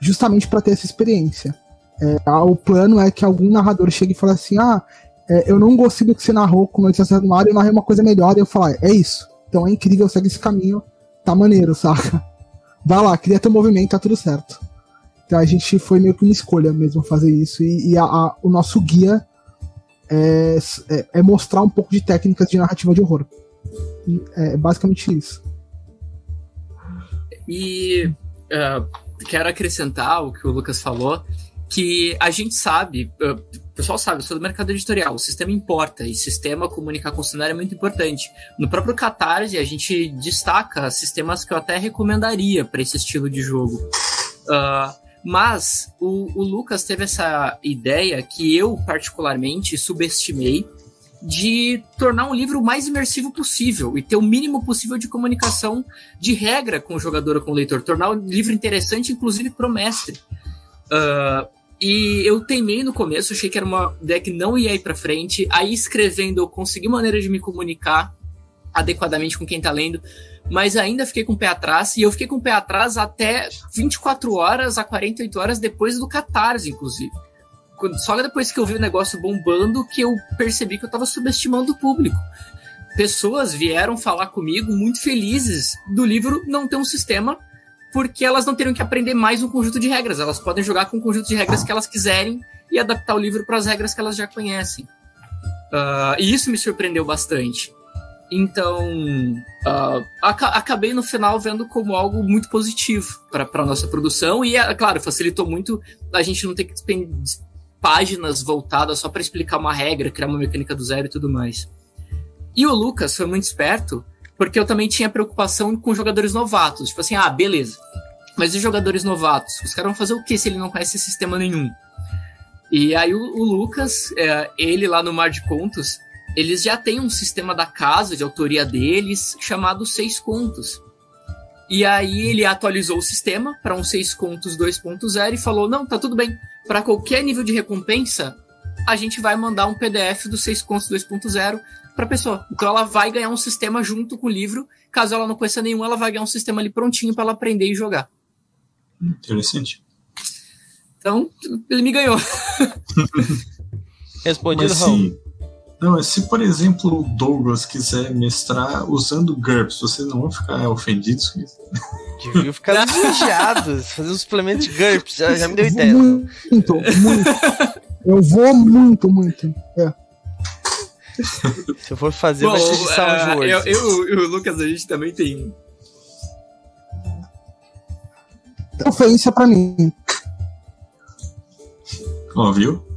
Justamente para ter essa experiência. É, o plano é que algum narrador chegue e fale assim: ah, é, eu não gostei do que você narrou com Acessado do Mario, eu narrei uma coisa melhor. E eu falar: é isso. Então é incrível, segue esse caminho, tá maneiro, saca? Vai lá, cria teu movimento, tá tudo certo. Então a gente foi meio que uma escolha mesmo fazer isso. E, e a, a, o nosso guia é, é, é, mostrar um pouco de técnicas de narrativa de horror. É basicamente isso. E uh, quero acrescentar o que o Lucas falou, que a gente sabe, uh, o pessoal sabe, eu sou do mercado editorial, o sistema importa, e sistema comunicar com o cenário é muito importante. No próprio Catarse, a gente destaca sistemas que eu até recomendaria para esse estilo de jogo. Uh, mas o, o Lucas teve essa ideia que eu, particularmente, subestimei de tornar um livro o mais imersivo possível e ter o mínimo possível de comunicação de regra com o jogador ou com o leitor. Tornar o livro interessante, inclusive, para o mestre. Uh, e eu teimei no começo, achei que era uma ideia que não ia ir para frente. Aí, escrevendo, eu consegui maneira de me comunicar adequadamente com quem tá lendo mas ainda fiquei com o pé atrás, e eu fiquei com o pé atrás até 24 horas a 48 horas depois do Catarse, inclusive. Só depois que eu vi o negócio bombando que eu percebi que eu tava subestimando o público. Pessoas vieram falar comigo muito felizes do livro não ter um sistema, porque elas não teriam que aprender mais um conjunto de regras. Elas podem jogar com o conjunto de regras que elas quiserem e adaptar o livro para as regras que elas já conhecem. Uh, e isso me surpreendeu bastante. Então, uh, acabei no final vendo como algo muito positivo para a nossa produção. E, é claro, facilitou muito a gente não ter que páginas voltadas só para explicar uma regra, criar uma mecânica do zero e tudo mais. E o Lucas foi muito esperto, porque eu também tinha preocupação com jogadores novatos. Tipo assim, ah, beleza. Mas os jogadores novatos, os caras vão fazer o que se ele não conhece sistema nenhum? E aí o, o Lucas, é, ele lá no Mar de Contos, eles já têm um sistema da casa, de autoria deles, chamado Seis Contos. E aí ele atualizou o sistema para um Seis Contos 2.0 e falou: não, tá tudo bem. Para qualquer nível de recompensa, a gente vai mandar um PDF do Seis Contos 2.0 para a pessoa. Então ela vai ganhar um sistema junto com o livro. Caso ela não conheça nenhum, ela vai ganhar um sistema ali prontinho para ela aprender e jogar. Interessante. Então, ele me ganhou. (laughs) Respondido, Raul. Não, se por exemplo o Douglas quiser mestrar usando GURPS, vocês não vão ficar ofendidos com isso? Devia ficar (laughs) desejado, fazer um suplemento de GURPS, já, já me deu ideia. Muito, muito. Eu vou muito, muito. É. Se eu for fazer, Bom, vai ser de uh, Worlds. Eu, eu e o Lucas, a gente também tem. Ofensa pra mim. Ó, viu?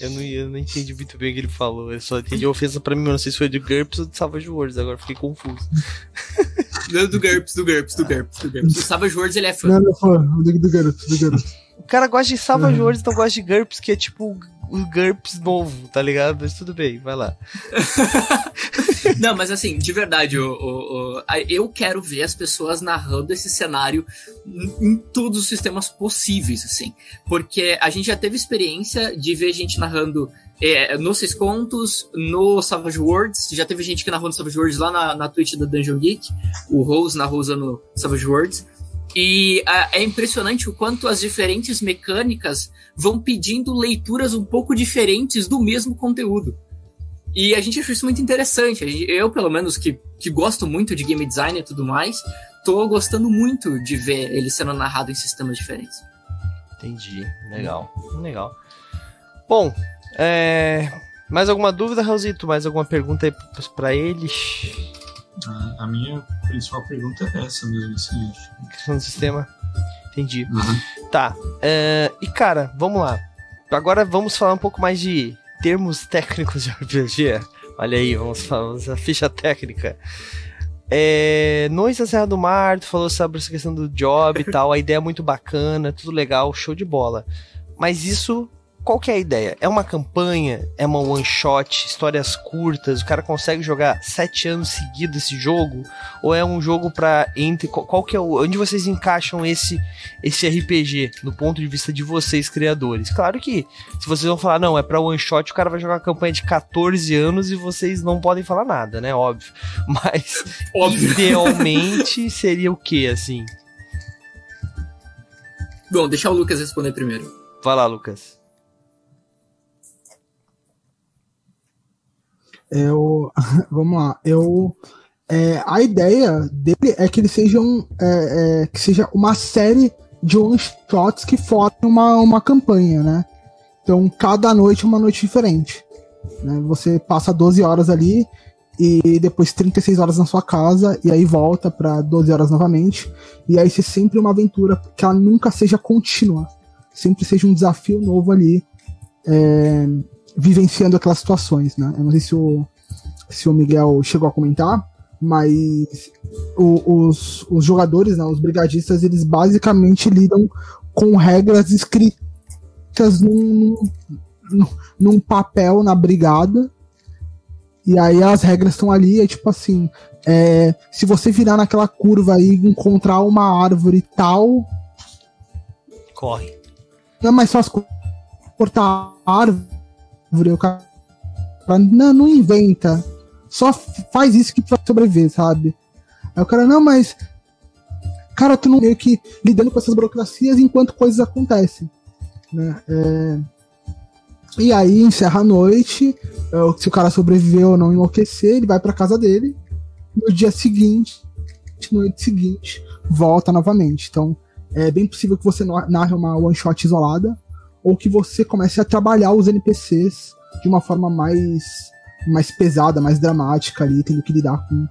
Eu não, eu não entendi muito bem o que ele falou. Eu só entendi a ofensa pra mim, mas não sei se foi do GURPS ou do Savage Worlds. Agora fiquei confuso. (laughs) do, do GURPS, do GURPS, do GURPS, do GURPS. O Savage Worlds ele é fã. Não, não, fã. Do, do GURPS, do GURPS. O cara gosta de Savage Worlds, então gosta de GURPS, que é tipo o GURPS novo, tá ligado? Mas tudo bem, vai lá. (laughs) Não, mas assim, de verdade, eu quero ver as pessoas narrando esse cenário em, todos os sistemas possíveis, assim. Porque a gente já teve experiência de ver gente narrando é, no Seis Contos, no Savage Worlds. Já teve gente que narrou no Savage Worlds lá na, na Twitch da Dungeon Geek. O Rose narrou usando Savage Worlds. E é impressionante o quanto as diferentes mecânicas vão pedindo leituras um pouco diferentes do mesmo conteúdo. E a gente achou isso muito interessante. Eu, pelo menos, que, que gosto muito de game design e tudo mais, tô gostando muito de ver ele sendo narrado em sistemas diferentes. Entendi. Legal. Legal. Bom, é... mais alguma dúvida, Raulzito? Mais alguma pergunta aí para eles? A, a, minha principal pergunta é essa mesmo, assim, acho. Questão do sistema. Entendi. Uhum. Tá. Uh, e cara, vamos lá. Agora vamos falar um pouco mais de termos técnicos de RPG. Olha aí, vamos falar a ficha técnica. É, Noite da Serra do Mar, tu falou sobre essa questão do job e tal, a ideia é muito bacana, tudo legal, show de bola. Mas isso qual que é a ideia? É uma campanha? É uma one shot? Histórias curtas? O cara consegue jogar sete anos seguidos esse jogo? Ou é um jogo para entre qual que é o onde vocês encaixam esse esse RPG do ponto de vista de vocês criadores? Claro que se vocês vão falar não, é para one shot, o cara vai jogar uma campanha de 14 anos e vocês não podem falar nada, né? Óbvio. (laughs) Mas Óbvio. idealmente seria o que assim? Bom, deixa o Lucas responder primeiro. Vai lá, Lucas. Eu, (laughs) vamos lá, eu é, a ideia dele é que ele seja um, é, é, que seja uma série de one shots que formem uma, uma campanha, né? Então cada noite é uma noite diferente. Né? Você passa 12 horas ali e depois 36 horas na sua casa e aí volta para 12 horas novamente. E aí ser sempre uma aventura que ela nunca seja contínua, sempre seja um desafio novo ali. É, vivenciando aquelas situações, né? Eu não sei se o, se o Miguel chegou a comentar, mas o, os, os jogadores, né, os brigadistas, eles basicamente lidam com regras escritas num, num, num papel na brigada. E aí as regras estão ali, é tipo assim, é, se você virar naquela curva e encontrar uma árvore tal. Corre. Não é mais fácil cortar a árvore o cara não, não inventa. Só faz isso que vai sobreviver, sabe? Aí o cara, não, mas. Cara, tu não meio que lidando com essas burocracias enquanto coisas acontecem. Né? É... E aí encerra a noite. É, se o cara sobreviveu ou não enlouquecer, ele vai pra casa dele. No dia seguinte, noite seguinte, volta novamente. Então, é bem possível que você narre uma one shot isolada ou que você comece a trabalhar os NPCs de uma forma mais, mais pesada, mais dramática ali, tendo que lidar com.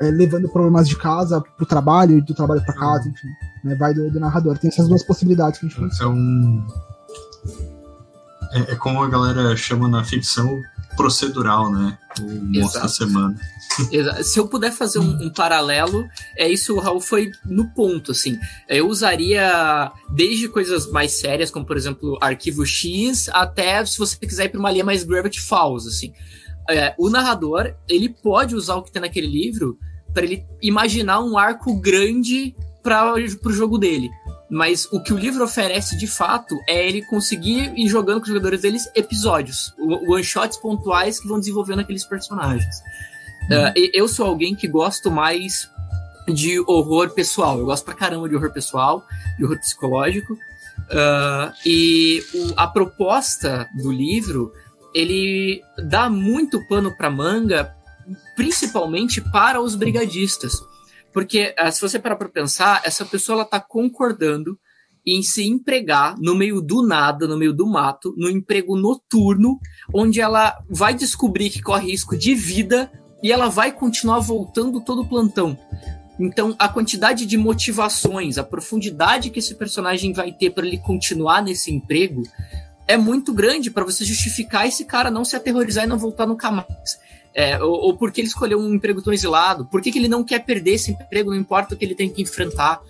É, levando problemas de casa pro trabalho e do trabalho para casa, enfim. Né, vai do, do, narrador. Tem essas duas possibilidades que a gente um. É, é, como a galera chama na ficção procedural, né? O monstro da semana. Se eu puder fazer um, um, paralelo, é isso, o Raul foi no ponto, assim. Eu usaria desde coisas mais sérias, como por exemplo Arquivo X, até se você quiser ir para uma linha mais Gravity Falls, assim. É, o narrador, ele pode usar o que tem naquele livro para ele imaginar um arco grande para o jogo dele. Mas o que o livro oferece de fato é ele conseguir ir jogando com os jogadores deles episódios, one-shots pontuais que vão desenvolvendo aqueles personagens. Uh, eu sou alguém que gosto mais de horror pessoal. Eu gosto pra caramba de horror pessoal, de horror psicológico. Uh, e o, a proposta do livro, ele dá muito pano pra manga, principalmente para os brigadistas. Porque, uh, se você parar pra pensar, essa pessoa ela tá concordando em se empregar no meio do nada, no meio do mato, no emprego noturno, onde ela vai descobrir que corre risco de vida e ela vai continuar voltando todo o plantão. Então, a quantidade de motivações, a profundidade que esse personagem vai ter para ele continuar nesse emprego é muito grande para você justificar esse cara não se aterrorizar e não voltar nunca mais. É, ou, ou porque ele escolheu um emprego tão exilado, por que, que ele não quer perder esse emprego, não importa o que ele tem que enfrentar.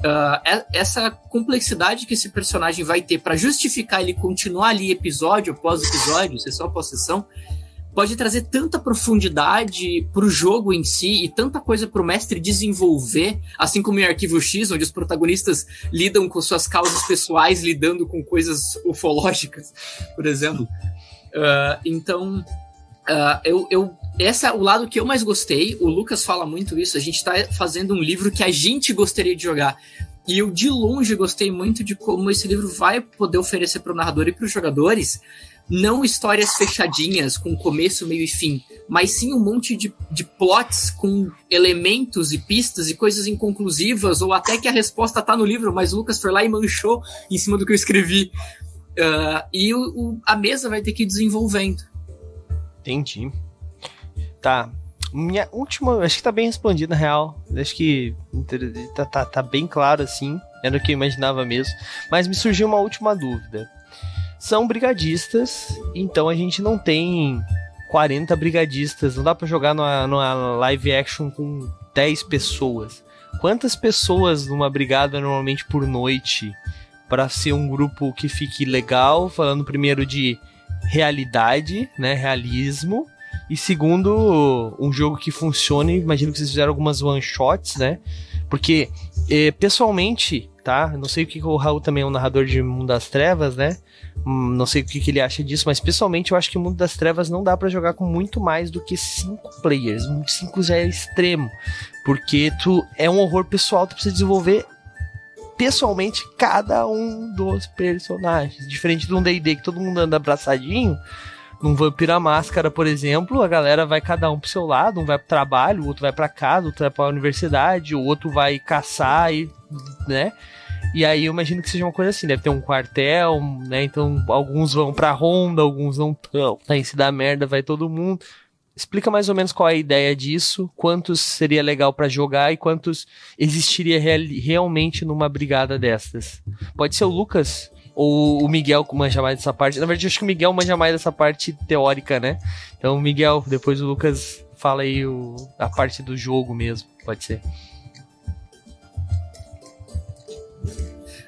Uh, essa complexidade que esse personagem vai ter para justificar ele continuar ali episódio após episódio, sessão após sessão, pode trazer tanta profundidade pro jogo em si e tanta coisa pro mestre desenvolver, assim como em Arquivo X, onde os protagonistas lidam com suas causas pessoais, lidando com coisas ufológicas, por exemplo. Uh, então, uh, eu, eu, esse é o lado que eu mais gostei. O Lucas fala muito isso. A gente está fazendo um livro que a gente gostaria de jogar. E eu, de longe, gostei muito de como esse livro vai poder oferecer para o narrador e para os jogadores não histórias fechadinhas com começo, meio e fim, mas sim um monte de, de plots com elementos e pistas e coisas inconclusivas, ou até que a resposta tá no livro, mas o Lucas foi lá e manchou em cima do que eu escrevi. Uh, e o, o, a mesa vai ter que ir desenvolvendo. Entendi. Tá. Minha última, acho que tá bem respondido na real. Acho que tá, tá, tá bem claro assim. Era o que eu imaginava mesmo. Mas me surgiu uma última dúvida são brigadistas, então a gente não tem 40 brigadistas, não dá para jogar numa, numa live action com 10 pessoas. Quantas pessoas numa brigada normalmente por noite para ser um grupo que fique legal, falando primeiro de realidade, né, realismo, e segundo, um jogo que funcione, imagino que vocês fizeram algumas one shots, né? Porque eh, pessoalmente, tá? Não sei o que o Raul também é um narrador de Mundo das Trevas, né? Hum, não sei o que, que, ele acha disso, mas pessoalmente eu acho que o Mundo das Trevas não dá para jogar com muito mais do que cinco players. Cinco já é extremo, porque tu é um horror pessoal, tu precisa desenvolver pessoalmente cada um dos personagens. Diferente de um D&D que todo mundo anda abraçadinho, num Vampira Máscara, por exemplo, a galera vai cada um pro seu lado, um vai pro trabalho, o outro vai para casa, outro vai pra universidade, o outro vai caçar e, né? E aí eu imagino que seja uma coisa assim, deve ter um quartel, né? Então alguns vão pra ronda, alguns não tão. Aí se dá merda, vai todo mundo. Explica mais ou menos qual é a ideia disso, quantos seria legal para jogar e quantos existiria real, realmente numa brigada destas. Pode ser o Lucas ou o Miguel que manja mais dessa parte. Na verdade, eu acho que o Miguel manja mais dessa parte teórica, né? Então, Miguel, depois o Lucas fala aí o, a parte do jogo mesmo, pode ser.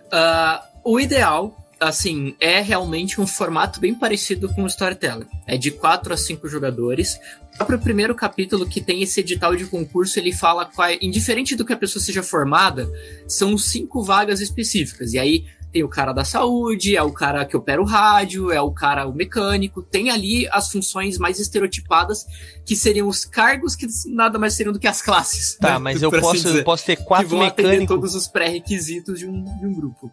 Uh, o ideal, assim, é realmente um formato bem parecido com o Storyteller. É de 4 a 5 jogadores. O primeiro capítulo que tem esse edital de concurso, ele fala qual, é, indiferente do que a pessoa seja formada, são cinco vagas específicas. E aí tem o cara da saúde, é o cara que opera o rádio, é o cara o mecânico, tem ali as funções mais estereotipadas, que seriam os cargos que nada mais seriam do que as classes. Tá, né? mas eu posso, assim dizer, posso ter quatro que vão mecânicos. todos os pré-requisitos de um, de um grupo.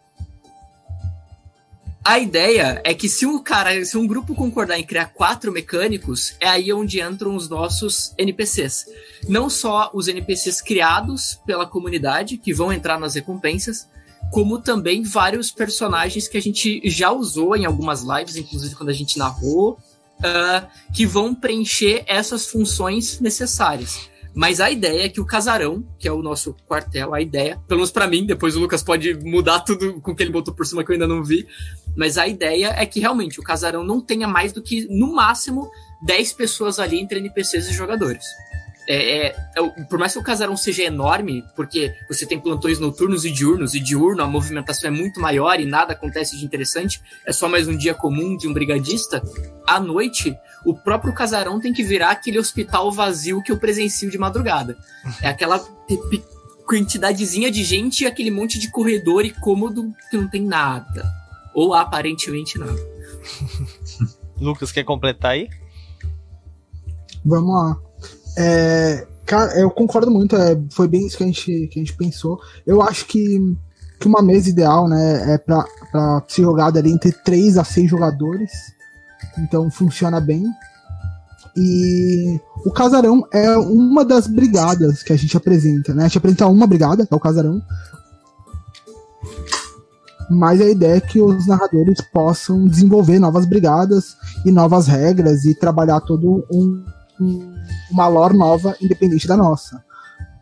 A ideia é que se um cara, se um grupo concordar em criar quatro mecânicos, é aí onde entram os nossos NPCs. Não só os NPCs criados pela comunidade, que vão entrar nas recompensas, como também vários personagens que a gente já usou em algumas lives, inclusive quando a gente narrou, uh, que vão preencher essas funções necessárias. Mas a ideia é que o casarão, que é o nosso quartel, a ideia, pelo menos pra mim, depois o Lucas pode mudar tudo com o que ele botou por cima que eu ainda não vi, mas a ideia é que realmente o casarão não tenha mais do que, no máximo, 10 pessoas ali entre NPCs e jogadores. É, é, é, por mais que o casarão seja enorme, porque você tem plantões noturnos e diurnos, e diurno a movimentação é muito maior e nada acontece de interessante, é só mais um dia comum de um brigadista, à noite, o próprio casarão tem que virar aquele hospital vazio que eu presencio de madrugada. É aquela quantidadezinha de gente e aquele monte de corredor e cômodo que não tem nada. Ou aparentemente nada. (laughs) Lucas, quer completar aí? Vamos lá. É, cara, eu concordo muito, é, foi bem isso que a gente, que a gente pensou. Eu acho que, que uma mesa ideal, né, é pra, pra ser jogada ali entre 3 a 6 jogadores. Então funciona bem. E o Casarão é uma das brigadas que a gente apresenta, né? A gente apresenta uma brigada, que é o Casarão. mas a ideia é que os narradores possam desenvolver novas brigadas e novas regras e trabalhar todo um, uma lore nova independente da nossa.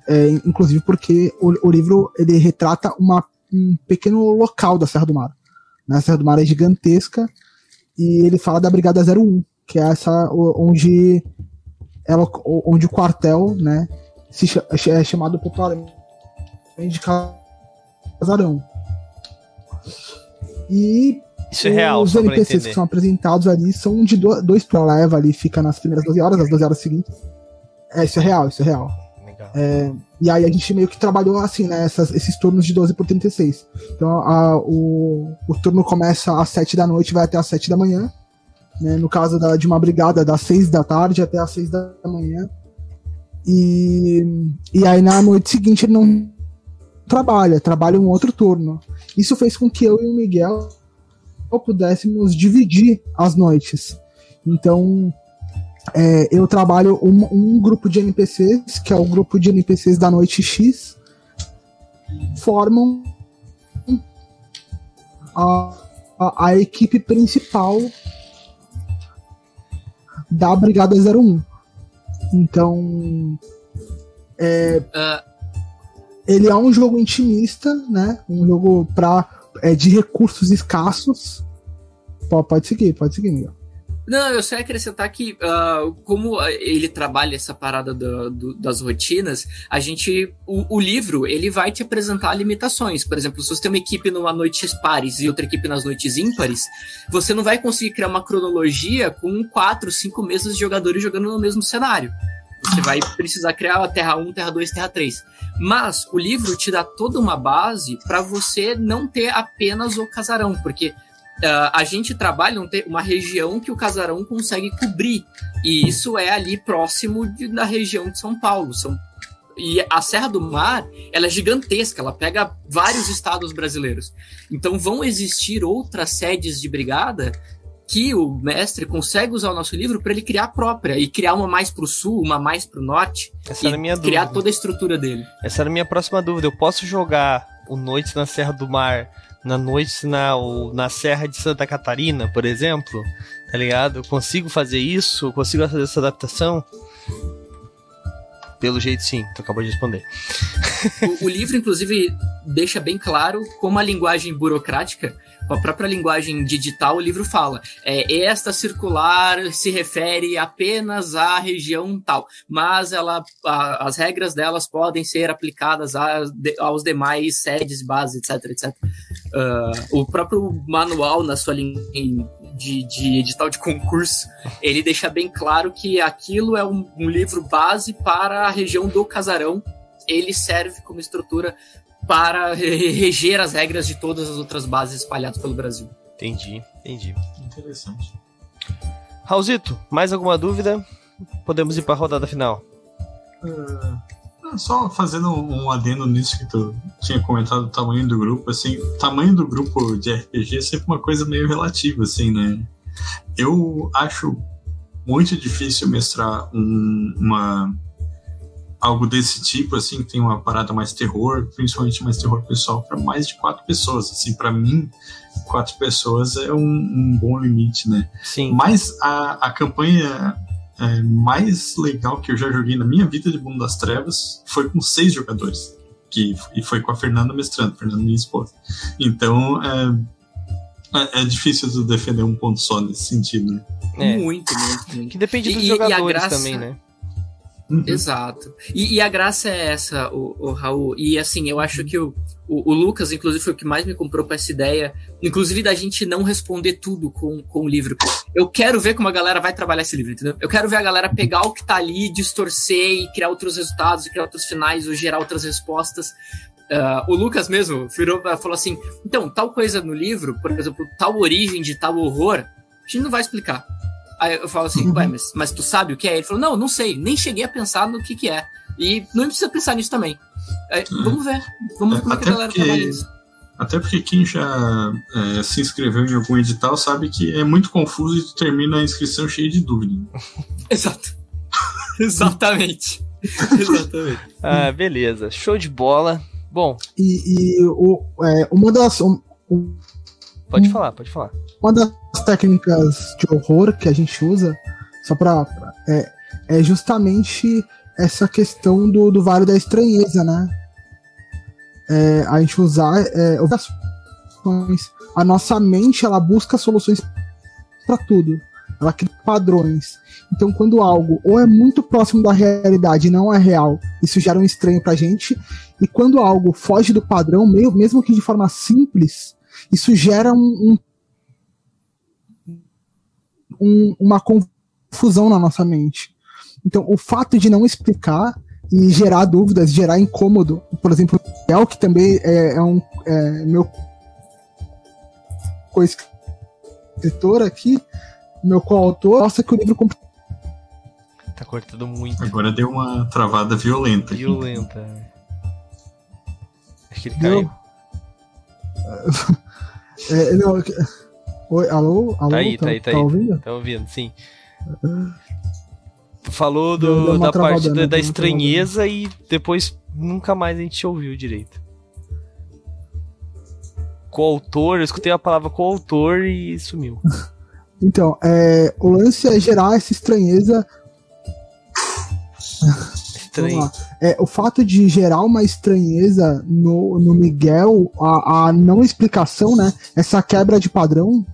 É, inclusive porque o, o, livro ele retrata uma, um pequeno local da Serra do Mar. Né? A Serra do Mar é gigantesca e ele fala da Brigada 01, que é essa onde ela, onde o quartel, né, se, é chamado popularmente de casarão. E Isso é real, os NPCs que são apresentados ali são de dois, dois pra leva ali, fica nas primeiras 12 horas, as 12 horas seguintes. É, isso é real, isso é real. É, e aí a gente meio que trabalhou assim, né? Essas, esses turnos de 12 por 36. Então a, o, o turno começa às 7 da noite vai até às 7 da manhã. Né, no caso da, de uma brigada, das 6 da tarde até às 6 da manhã. E, e aí na noite seguinte ele não trabalha, trabalha um outro turno. Isso fez com que eu e o Miguel pudéssemos dividir as noites. Então, é, eu trabalho um, um, grupo de NPCs, que é o grupo de NPCs da noite X, formam a, a, a equipe principal da Brigada 01. Então, é, uh, ele é um jogo intimista, né? Um jogo pra, é, de recursos escassos. Pode seguir, pode seguir, Miguel. Não, eu só ia acrescentar que, uh, como ele trabalha essa parada do, do, das rotinas, a gente. O, o, livro ele vai te apresentar limitações. Por exemplo, se você tem uma equipe numa noites pares e outra equipe nas noites ímpares, você não vai conseguir criar uma cronologia com quatro, cinco meses de jogadores jogando no mesmo cenário. Você vai precisar criar a Terra 1, Terra 2, Terra 3. Mas o livro te dá toda uma base para você não ter apenas o casarão, porque uh, a gente trabalha uma região que o casarão consegue cobrir. E isso é ali próximo de, da região de São Paulo. São, e a Serra do Mar, ela é gigantesca, ela pega vários estados brasileiros. Então vão existir outras sedes de brigada que o mestre consegue usar o nosso livro para ele criar a própria e criar uma mais para o sul, uma mais para o norte Essa e criar dúvida. toda a estrutura dele. Essa era a minha próxima dúvida. Eu posso jogar o Noite na Serra do Mar, na Noite na, na Serra de Santa Catarina, por exemplo? Tá ligado? Eu consigo fazer isso? Eu consigo fazer essa adaptação? Pelo jeito, sim, tu acabou de responder. O, o livro, inclusive, deixa bem claro como a linguagem burocrática a própria linguagem digital, o livro fala: é, esta circular se refere apenas à região tal, mas ela, a, as regras delas podem ser aplicadas a, de, aos demais sedes, bases, etc, etc. Uh, o próprio manual na sua linha de, de, edital de concurso, ele deixa bem claro que aquilo é um, um livro base para a região do casarão. Ele serve como estrutura para reger as regras de todas as outras bases espalhadas pelo Brasil. Entendi, entendi. Interessante. Raulzito, mais alguma dúvida? Podemos ir para a rodada final. Uh, só fazendo um adendo nisso que tu tinha comentado, o tamanho do grupo, assim, o tamanho do grupo de RPG é sempre uma coisa meio relativa, assim, né? Eu acho muito difícil mestrar um, uma algo desse tipo, assim, que tem uma parada mais terror, principalmente mais terror pessoal, para mais de quatro pessoas. Assim, para mim, quatro pessoas é um, um, bom limite, né? Sim. Mas a, a campanha é, mais legal que eu já joguei na minha vida de Mundo das Trevas foi com seis jogadores. Que, e foi com a Fernanda mestrando, Fernanda minha esposa. Então, é, é, é difícil de defender um ponto só nesse sentido. Né? É. Muito, muito, muito. Que depende dos e, jogadores e graça... também, né? Uhum. Exato. E, e, a graça é essa, o, o, Raul. E assim, eu acho que o, o, o, Lucas, inclusive, foi o que mais me comprou com essa ideia, inclusive da gente não responder tudo com, com o livro. Eu quero ver como a galera vai trabalhar esse livro, entendeu? Eu quero ver a galera pegar o que tá ali, distorcer e criar outros resultados, criar outros finais, ou gerar outras respostas. Uh, o Lucas mesmo virou, falou assim: então, tal coisa no livro, por exemplo, tal origem de tal horror, a gente não vai explicar. Aí eu falo assim, ué, mas, mas tu sabe o que é? Ele falou, não, não sei, nem cheguei a pensar no que que é. E não precisa pensar nisso também. Aí, vamos ver, vamos ver como é que a galera porque, trabalha isso. Até porque quem já é, se inscreveu em algum edital sabe que é muito confuso e termina a inscrição cheia de dúvida. (laughs) Exato. (laughs) Exatamente. (laughs) Exatamente. Ah, beleza. Show de bola. Bom. E, e o, é, uma das Pode falar, pode falar. Uma das técnicas de horror que a gente usa, só pra. pra- é, é justamente essa questão do, do Vale da Estranheza, né? É, a gente usar é. A nossa mente ela busca soluções para tudo. Ela cria padrões. Então, quando algo ou é muito próximo da realidade e não é real, isso gera um estranho pra gente. E quando algo foge do padrão, meio- mesmo que de forma simples, isso gera um, um- um- uma confusão na nossa mente. Então, o fato de não explicar e gerar dúvidas, gerar incômodo, por exemplo, o Miguel, que também é, é um é, meu co-escritor aqui, meu coautor, mostra que o livro compl- Tá cortando muito. Agora deu uma travada violenta. aqui. Violenta. Acho que ele caiu. (laughs) é, não, Oi, alô? Alô? Tá aí, tá aí, tá aí. ouvindo? Tá ouvindo, sim. Falou do, da parte da, né? da estranheza e depois nunca mais a gente ouviu direito. Coautor, eu escutei a palavra coautor e sumiu. (laughs) Então, é, o lance é gerar essa estranheza (laughs) Estranho. É, o fato de gerar uma estranheza no, no Miguel, a, a não explicação, né? Essa quebra de padrão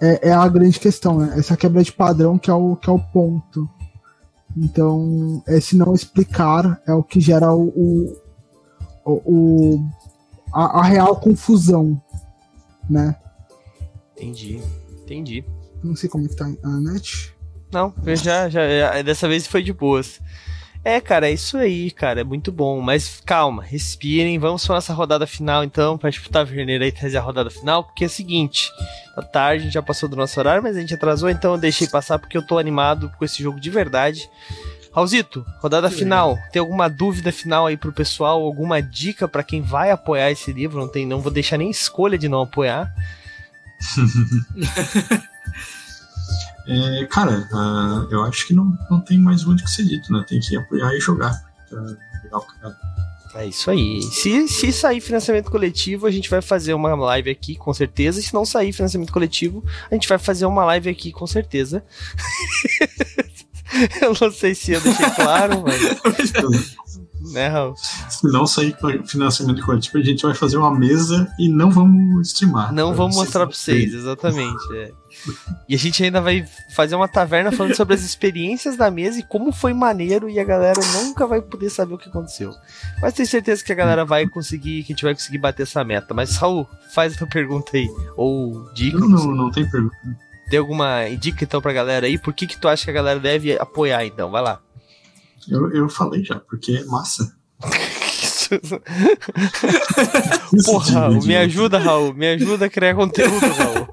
é, é a grande questão, né? Essa quebra de padrão que é o, que é o ponto. Então, esse não explicar é o que gera o, o, o- a, a real confusão, né? Entendi, entendi. Não sei como é que tá a net. Não, eu já, já, já- dessa vez foi de boas. É, cara, é isso aí, cara, é muito bom. Mas calma, respirem, vamos para nossa rodada final então, pra tipo, Taverneiro aí trazer a rodada final, porque é o seguinte, tá tarde, a gente já passou do nosso horário, mas a gente atrasou, então eu deixei passar porque eu tô animado com esse jogo de verdade. Raulzito, rodada final, tem alguma dúvida final aí pro pessoal, alguma dica pra quem vai apoiar esse livro? Não tem, não vou deixar nem escolha de não apoiar. (laughs) É, cara, ah, eu acho que não, não tem mais muito o que ser dito, né? Tem que apoiar e jogar. Tá legal. É isso aí. Se, se sair financiamento coletivo, a gente vai fazer uma live aqui, com certeza. E se não sair financiamento coletivo, a gente vai fazer uma live aqui, com certeza. (laughs) eu não sei se eu deixei claro, mas. (laughs) (laughs) Né, Raul? Se não sair com financiamento coletivo, a gente vai fazer uma mesa e não vamos streamar. Não vamos mostrar pra vocês, exatamente. é. E a gente ainda vai fazer uma taverna falando sobre as experiências da mesa e como foi maneiro e a galera nunca vai poder saber o que aconteceu. Mas tenho certeza que a galera vai conseguir, que a gente vai conseguir bater essa meta. Mas, Raul, faz a tua pergunta aí. Ou dica. Não, não, não tem pergunta. Tem alguma dica então pra galera aí? Por que que tu acha que a galera deve apoiar então? Vai lá. Eu, eu falei já, porque é massa. (laughs) Porra, Raul, me ajuda, Raul. Me ajuda a criar conteúdo, Raul.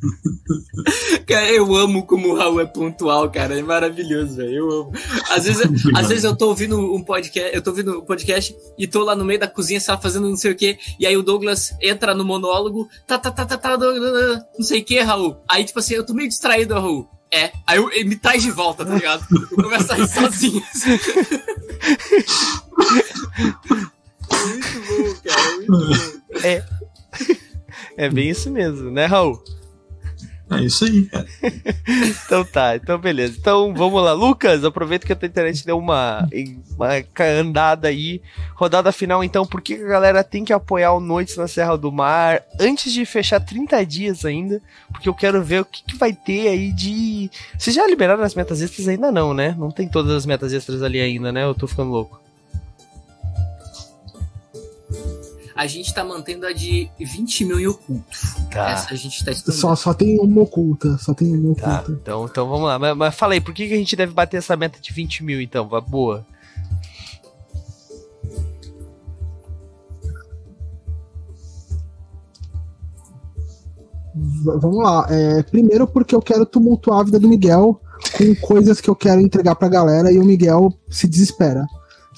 (laughs) Cara, eu amo como o Raul é pontual, cara. É maravilhoso, velho. Eu amo. Às vezes, (laughs) às vezes eu tô ouvindo um podcast, eu tô ouvindo um podcast e tô lá no meio da cozinha, lá, fazendo não sei o quê. E aí o Douglas entra no monólogo, tá, tá, tá, tá, tá, não sei o que, Raul. Aí, tipo assim, eu tô meio distraído, Raul. É. Aí eu, ele me traz de volta, tá ligado? Eu começo a rir sozinho. muito bom, cara. Muito bom. É bem isso mesmo, né, Raul? É isso aí, cara. (laughs) Então tá, então beleza. Então vamos lá. Lucas, aproveita que a tua internet deu uma, uma andada aí. Rodada final, então, por que a galera tem que apoiar o Noites na Serra do Mar antes de fechar 30 dias ainda? Porque eu quero ver o que, que vai ter aí de. Vocês já liberaram as metas extras ainda não, né? Não tem todas as metas extras ali ainda, né? Eu tô ficando louco. A gente tá mantendo a de 20 mil em oculto. Tá. Essa a gente tá estudando. Só, só tem uma oculta. Só tem uma Tá, oculta. então, então vamos lá. Mas, mas fala aí, por que, que a gente deve bater essa meta de 20 mil então? Boa. V- vamos lá. É, primeiro porque eu quero tumultuar a vida do Miguel com coisas que eu quero entregar pra galera e o Miguel se desespera.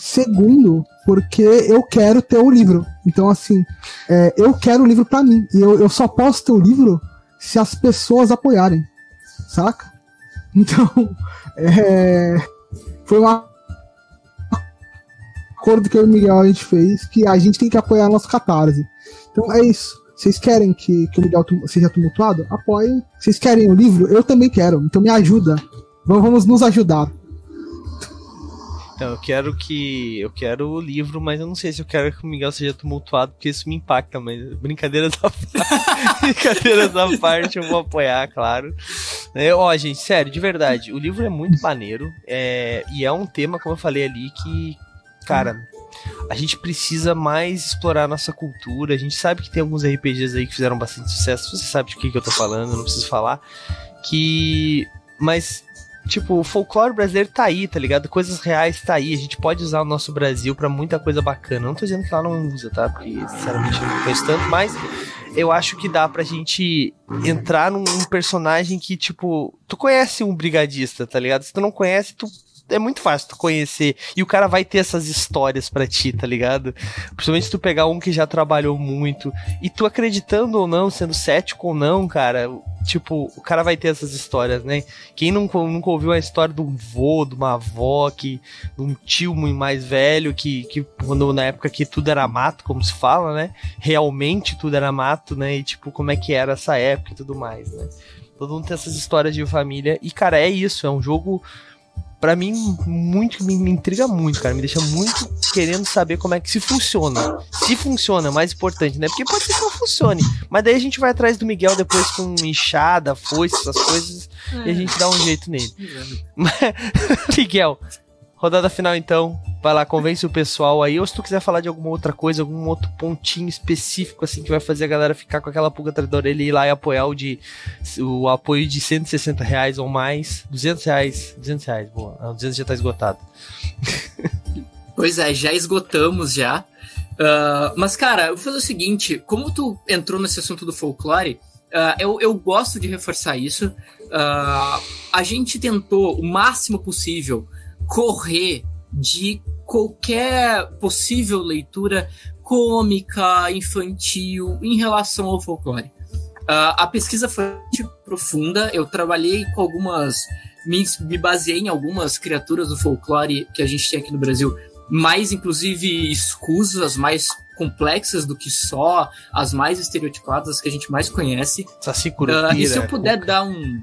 Segundo, porque eu quero ter o livro. Então, assim, é, eu quero o livro pra mim. E eu, eu só posso ter o livro se as pessoas apoiarem. Saca? (laughs) Então, é, foi um acordo que eu e o Miguel a gente fez que a gente tem que apoiar nosso catarse. Então é isso. Vocês querem que, que o Miguel seja tumultuado? Apoiem. Vocês querem o livro? Eu também quero. Então me ajuda. Vamos nos ajudar. Então, eu quero que. Eu quero o livro, mas eu não sei se eu quero que o Miguel seja tumultuado, porque isso me impacta, mas brincadeiras (laughs) à parte. brincadeiras à parte, eu vou apoiar, claro. É, ó, gente, sério, de verdade, o livro é muito maneiro. É, e é um tema, como eu falei ali, que, cara, a gente precisa mais explorar a nossa cultura. A gente sabe que tem alguns RPGs aí que fizeram bastante sucesso. Você sabe de que, que eu tô falando, não preciso falar. Que. Mas tipo, o folclore brasileiro tá aí, tá ligado? Coisas reais tá aí. A gente pode usar o nosso Brasil para muita coisa bacana. Não tô dizendo que lá não usa, tá? Porque, sinceramente, eu não conheço tanto, mas eu acho que dá pra gente entrar num, num personagem que, tipo, tu conhece um brigadista, tá ligado? Se tu não conhece, tu é muito fácil tu conhecer. E o cara vai ter essas histórias para ti, tá ligado? Principalmente se tu pegar um que já trabalhou muito. E tu acreditando ou não, sendo cético ou não, cara, tipo, o cara vai ter essas histórias, né? Quem nunca, nunca ouviu a história de um vô, de uma avó, que, de um tio muito mais velho, que, que quando, na época que tudo era mato, como se fala, né? Realmente tudo era mato, né? E tipo, como é que era essa época e tudo mais, né? Todo mundo tem essas histórias de família. E, cara, é isso, é um jogo para mim, muito me, me, intriga muito, cara. Me deixa muito querendo saber como é que se funciona. Se funciona, é mais importante, né? Porque pode ser que não funcione. Mas daí a gente vai atrás do Miguel depois com enxada, foice, essas coisas, é. e a gente dá um jeito nele. É. (laughs) Miguel, Rodada final, então. Vai lá, convence o pessoal aí. Ou se tu quiser falar de alguma outra coisa, algum outro pontinho específico, assim, que vai fazer a galera ficar com aquela pulga atrás da orelha e ir lá e apoiar o de o apoio de 160 reais ou mais. 200 reais. 200 reais, boa. Não, 200 já tá esgotado. (laughs) Pois é, já esgotamos já. Uh, mas, cara, eu vou fazer o seguinte: como tu entrou nesse assunto do folclore, uh, eu, eu gosto de reforçar isso. Uh, a gente tentou o máximo possível correr de qualquer possível leitura cômica, infantil, em relação ao folclore. Uh, a pesquisa foi profunda, eu trabalhei com algumas. Me, me baseei em algumas criaturas do folclore que a gente tem aqui no Brasil, mais inclusive escusas, mais complexas do que só as mais estereotipadas que a gente mais conhece. Saci uh, e se eu puder dar um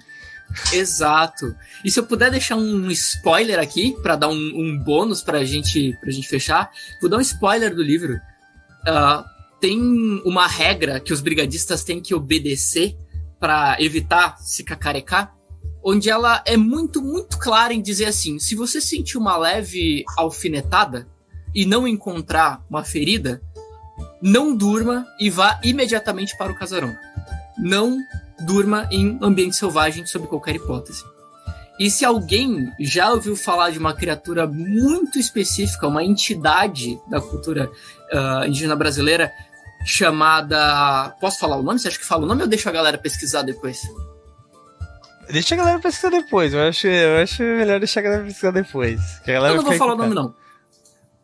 Exato. E se eu puder deixar um spoiler aqui, para dar um, um, bônus pra gente, pra gente fechar, vou dar um spoiler do livro. Uh, tem uma regra que os brigadistas têm que obedecer para evitar se cacarecar, onde ela é muito, muito clara em dizer assim: se você sentir uma leve alfinetada e não encontrar uma ferida, não durma e vá imediatamente para o casarão. Não durma em ambiente selvagem sob qualquer hipótese. E se alguém já ouviu falar de uma criatura muito específica, uma entidade da cultura uh, indígena brasileira chamada. Posso falar o nome? Você acha que fala o nome ou deixa a galera pesquisar depois? Deixa a galera pesquisar depois. Eu acho, eu acho melhor deixar a galera pesquisar depois. eu não vou falar o nome, não.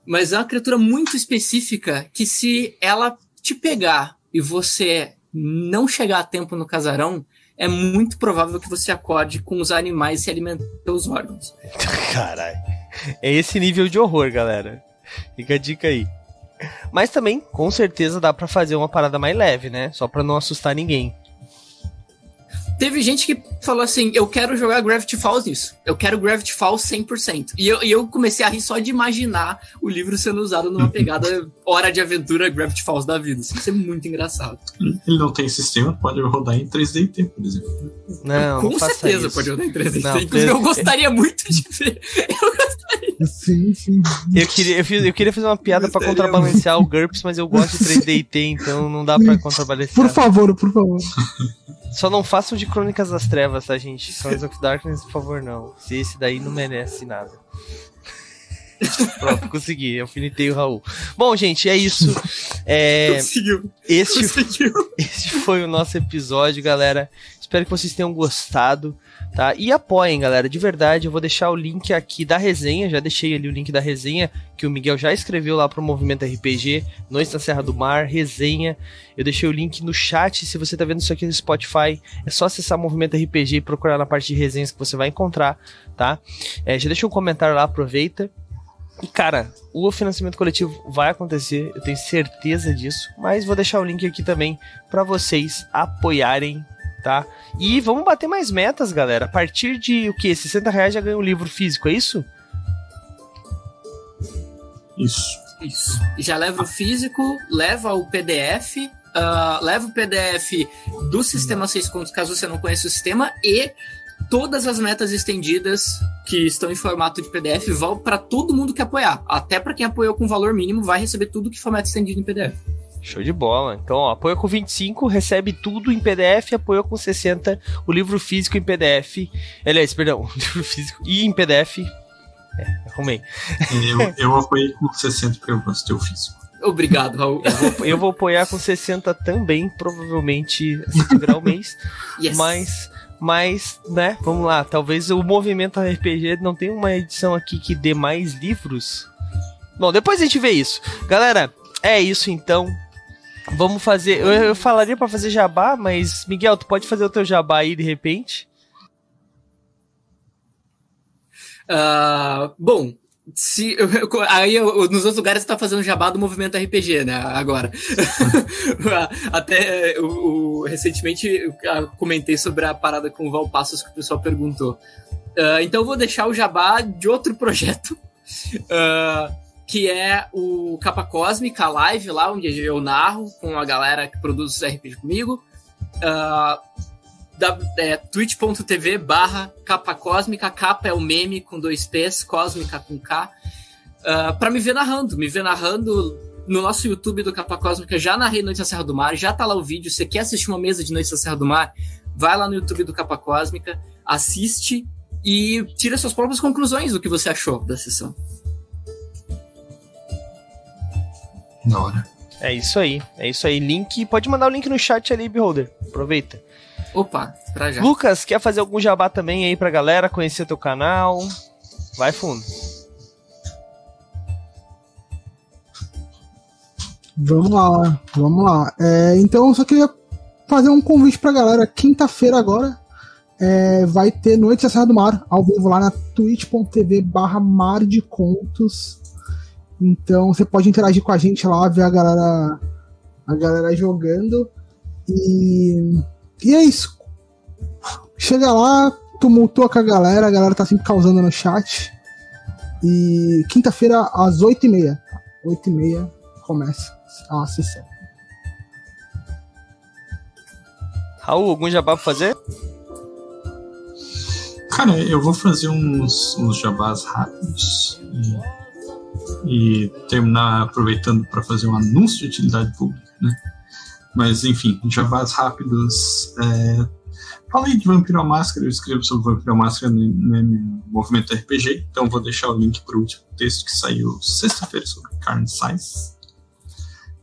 Mas é uma criatura muito específica que se ela te pegar e você não chegar a tempo no casarão, é muito provável que você acorde com os animais se alimentando dos órgãos. (laughs) Caralho. É esse nível de horror, galera. Fica a dica aí. Mas também, com certeza, dá para fazer uma parada mais leve, né? Só pra não assustar ninguém. Teve gente que falou assim: eu quero jogar Gravity Falls nisso. Eu quero Gravity Falls 100%. E eu, e eu comecei a rir só de imaginar o livro sendo usado numa (laughs) pegada hora de aventura Gravity Falls da vida. Assim, isso é muito engraçado. Ele não tem sistema, pode rodar em 3D por exemplo. Não, Com não certeza isso. pode rodar em 3D não, Inclusive, eu gostaria muito de ver. (laughs) Eu gostaria. Sim, sim. Eu queria, eu, fiz, eu queria fazer uma piada para contrabalancear o GURPS, mas eu gosto de 3D então não dá para contrabalancear. Por favor, por favor. (laughs) Só não façam de Crônicas das Trevas, tá, gente? Sons of Darkness, por favor, não. Se esse daí não merece nada. (laughs) Pronto, consegui. Eu finitei o Raul. Bom, gente, é isso. É, Conseguiu. Este, Conseguiu. (laughs) este foi o nosso episódio, galera. Espero que vocês tenham gostado tá? E apoiem, galera, de verdade. Eu vou deixar o link aqui da resenha, já deixei ali o link da resenha que o Miguel já escreveu lá pro Movimento RPG, Noite na Serra do Mar, resenha. Eu deixei o link no chat, se você tá vendo isso aqui no Spotify, é só acessar Movimento RPG e procurar na parte de resenhas que você vai encontrar, tá? É, já deixa um comentário lá, aproveita. E cara, o financiamento coletivo vai acontecer, eu tenho certeza disso, mas vou deixar o link aqui também para vocês apoiarem, tá? E vamos bater mais metas, galera. A partir de o que? 60 reais já ganha um livro físico, é isso? Isso. Isso. Já leva o físico, leva o PDF, uh, leva o PDF do sistema 6 contos, caso você não conheça o sistema, e todas as metas estendidas que estão em formato de PDF vão para todo mundo que apoiar. Até para quem apoiou com valor mínimo, vai receber tudo que for meta estendida em PDF. Show de bola. Então, ó, apoia com 25, recebe tudo em PDF, apoia com 60, o livro físico em PDF. Aliás, perdão, (laughs) o livro físico e em PDF. É, arrumei. Eu, eu apoiei com 60 porque eu gosto do físico. Obrigado, Raul. Eu vou, eu vou apoiar com 60 também, provavelmente que virar o mês. (laughs) Yes. Mas mas, né, vamos lá. Talvez o movimento RPG não tenha uma edição aqui que dê mais livros. Bom, depois a gente vê isso. Galera, é isso então. Vamos fazer. Eu, eu falaria para fazer jabá, mas Miguel, tu pode fazer o teu jabá aí de repente? Uh, bom, se, eu, aí eu, nos outros lugares você tá fazendo jabá do movimento RPG, né? Agora. (laughs) Até o, recentemente eu comentei sobre a parada com o Valpassos que o pessoal perguntou. Uh, então eu vou deixar o jabá de outro (laughs) projeto, uh, que é o Capa Cósmica Live, lá onde eu narro com a galera que produz os RPG comigo. Uh, é, twitch.tv barra capa cósmica, capa é o meme com dois P's, cósmica com K, uh, pra me ver narrando, me ver narrando no nosso YouTube do Capa Cósmica, já narrei Noite na Serra do Mar, já tá lá o vídeo, você quer assistir uma mesa de Noite na Serra do Mar, vai lá no YouTube do Capa Cósmica, assiste e tira suas próprias conclusões do que você achou da sessão. Da hora. É isso aí, é isso aí. Link, pode mandar o link no chat ali, Beholder. Aproveita. Opa, pra já. Lucas, quer fazer algum jabá também aí pra galera conhecer teu canal? Vai fundo. Vamos lá, vamos lá. É, então, eu só queria fazer um convite pra galera. Quinta-feira agora é, vai ter Noite da Serra do Mar, ao vivo lá na twitch.tv barra Mar de Contos. Então você pode interagir com a gente lá, ver a galera, a galera jogando. E e é isso. Chega lá, tumultua com a galera, a galera tá sempre causando no chat. E quinta-feira, às 8h30. 8h30 começa a sessão. Raul, algum jabá pra fazer? Cara, eu vou fazer uns, uns jabás rápidos e, e terminar aproveitando para fazer um anúncio de utilidade pública, né? Mas, enfim, jabás rápidos. É... Falei de Vampiro à Máscara, eu escrevo sobre Vampiro à Máscara no, no Movimento RPG, então vou deixar o link para o último texto que saiu sexta-feira sobre Carne Size.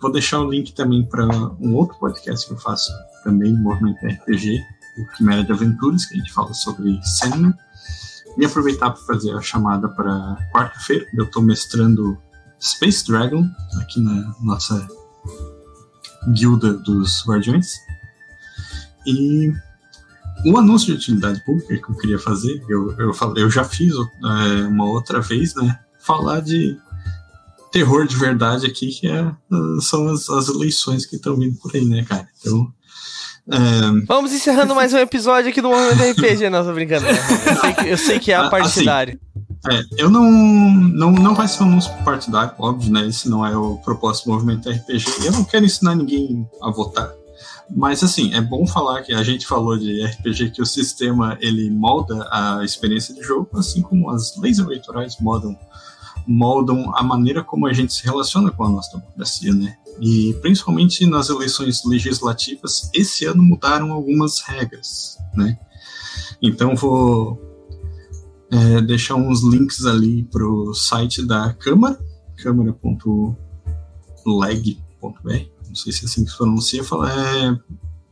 Vou deixar o link também para um outro podcast que eu faço também Movimento RPG, o Quimera de Aventuras, que a gente fala sobre Sandman. E aproveitar para fazer a chamada para quarta-feira, eu estou mestrando Space Dragon aqui na nossa guilda dos guardiões. E um anúncio de utilidade pública que eu queria fazer, eu, eu, eu já fiz é, uma outra vez, né? Falar de terror de verdade aqui, que é, são as, as eleições que estão vindo por aí, né, cara? Então. Vamos encerrando mais um episódio aqui do Momento (laughs) RPG, nossa brincando. Eu sei que, eu sei que é a ah, partidário. Assim, é, eu não, não. Não vai ser um anúncio partidário, óbvio, né? Esse não é o propósito do movimento RPG. Eu não quero ensinar ninguém a votar. Mas, assim, é bom falar que a gente falou de RPG que o sistema ele molda a experiência de jogo, assim como as leis eleitorais moldam, moldam a maneira como a gente se relaciona com a nossa democracia, né? E principalmente nas eleições legislativas, esse ano mudaram algumas regras, né? Então vou é, deixar uns links ali para o site da Câmara, câmara.leg.br, não sei se é assim que se pronuncia, é,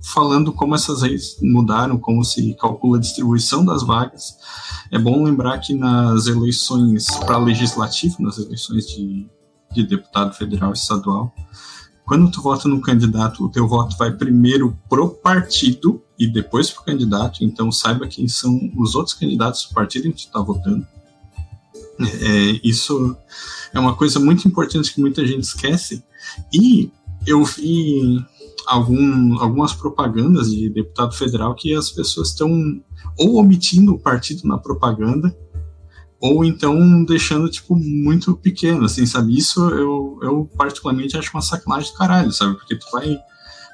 falando como essas leis mudaram, como se calcula a distribuição das vagas. É bom lembrar que nas eleições para legislativo, nas eleições de, de deputado federal e estadual, quando tu vota no candidato, o teu voto vai primeiro pro partido e depois pro candidato. Então saiba quem são os outros candidatos do partido em que tu está votando. É, isso é uma coisa muito importante que muita gente esquece. E eu vi algum, algumas propagandas de deputado federal que as pessoas estão ou omitindo o partido na propaganda ou então deixando, tipo, muito pequeno, assim, sabe? Isso eu, eu particularmente acho uma sacanagem do caralho, sabe? Porque tu vai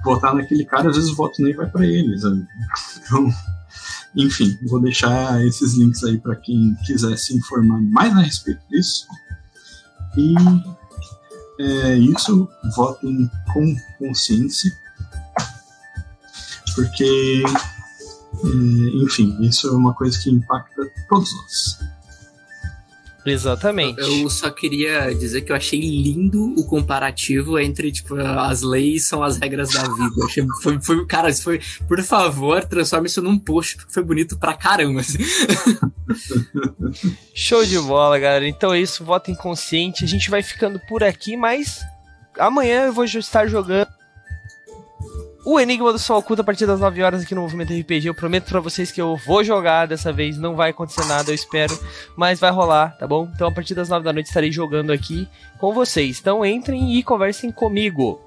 votar naquele cara, às vezes o voto nem vai para ele, sabe? Então, enfim, vou deixar esses links aí para quem quiser se informar mais a respeito disso. E é isso, votem com consciência, porque, é, enfim, isso é uma coisa que impacta todos nós. Exatamente. Eu só queria dizer que eu achei lindo o comparativo entre, tipo, as leis são as regras da vida. achei, foi, foi, cara, isso foi, por favor, transforme isso num post, porque foi bonito pra caramba. Assim. (laughs) Show de bola, galera. Então é isso, voto inconsciente. A gente vai ficando por aqui, mas amanhã eu vou estar jogando o Enigma do Sol Oculto a partir das 9 horas aqui no Movimento RPG. Eu prometo para vocês que eu vou jogar dessa vez, não vai acontecer nada, eu espero, mas vai rolar, tá bom? Então a partir das 9 da noite estarei jogando aqui com vocês. Então entrem e conversem comigo.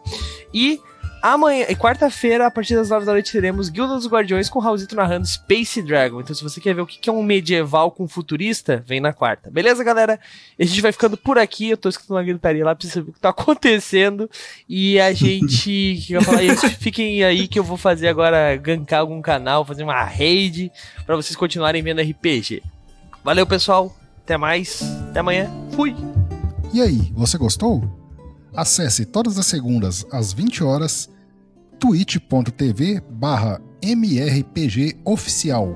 E Amanhã, quarta-feira, a partir das 9 da noite, teremos Guilda dos Guardiões com o Raulzito narrando Space Dragon. Então, se você quer ver o que é um medieval com futurista, vem na quarta. Beleza, galera? A gente vai ficando por aqui. Eu tô escutando uma gritaria lá pra você saber o que tá acontecendo. E a (laughs) gente. que eu falar isso? Fiquem aí que eu vou fazer agora, gankar algum canal, fazer uma raid para vocês continuarem vendo RPG. Valeu, pessoal. Até mais. Até amanhã. Fui. E aí, você gostou? Acesse todas as segundas às 20 horas twitch.tv barra mrpgoficial.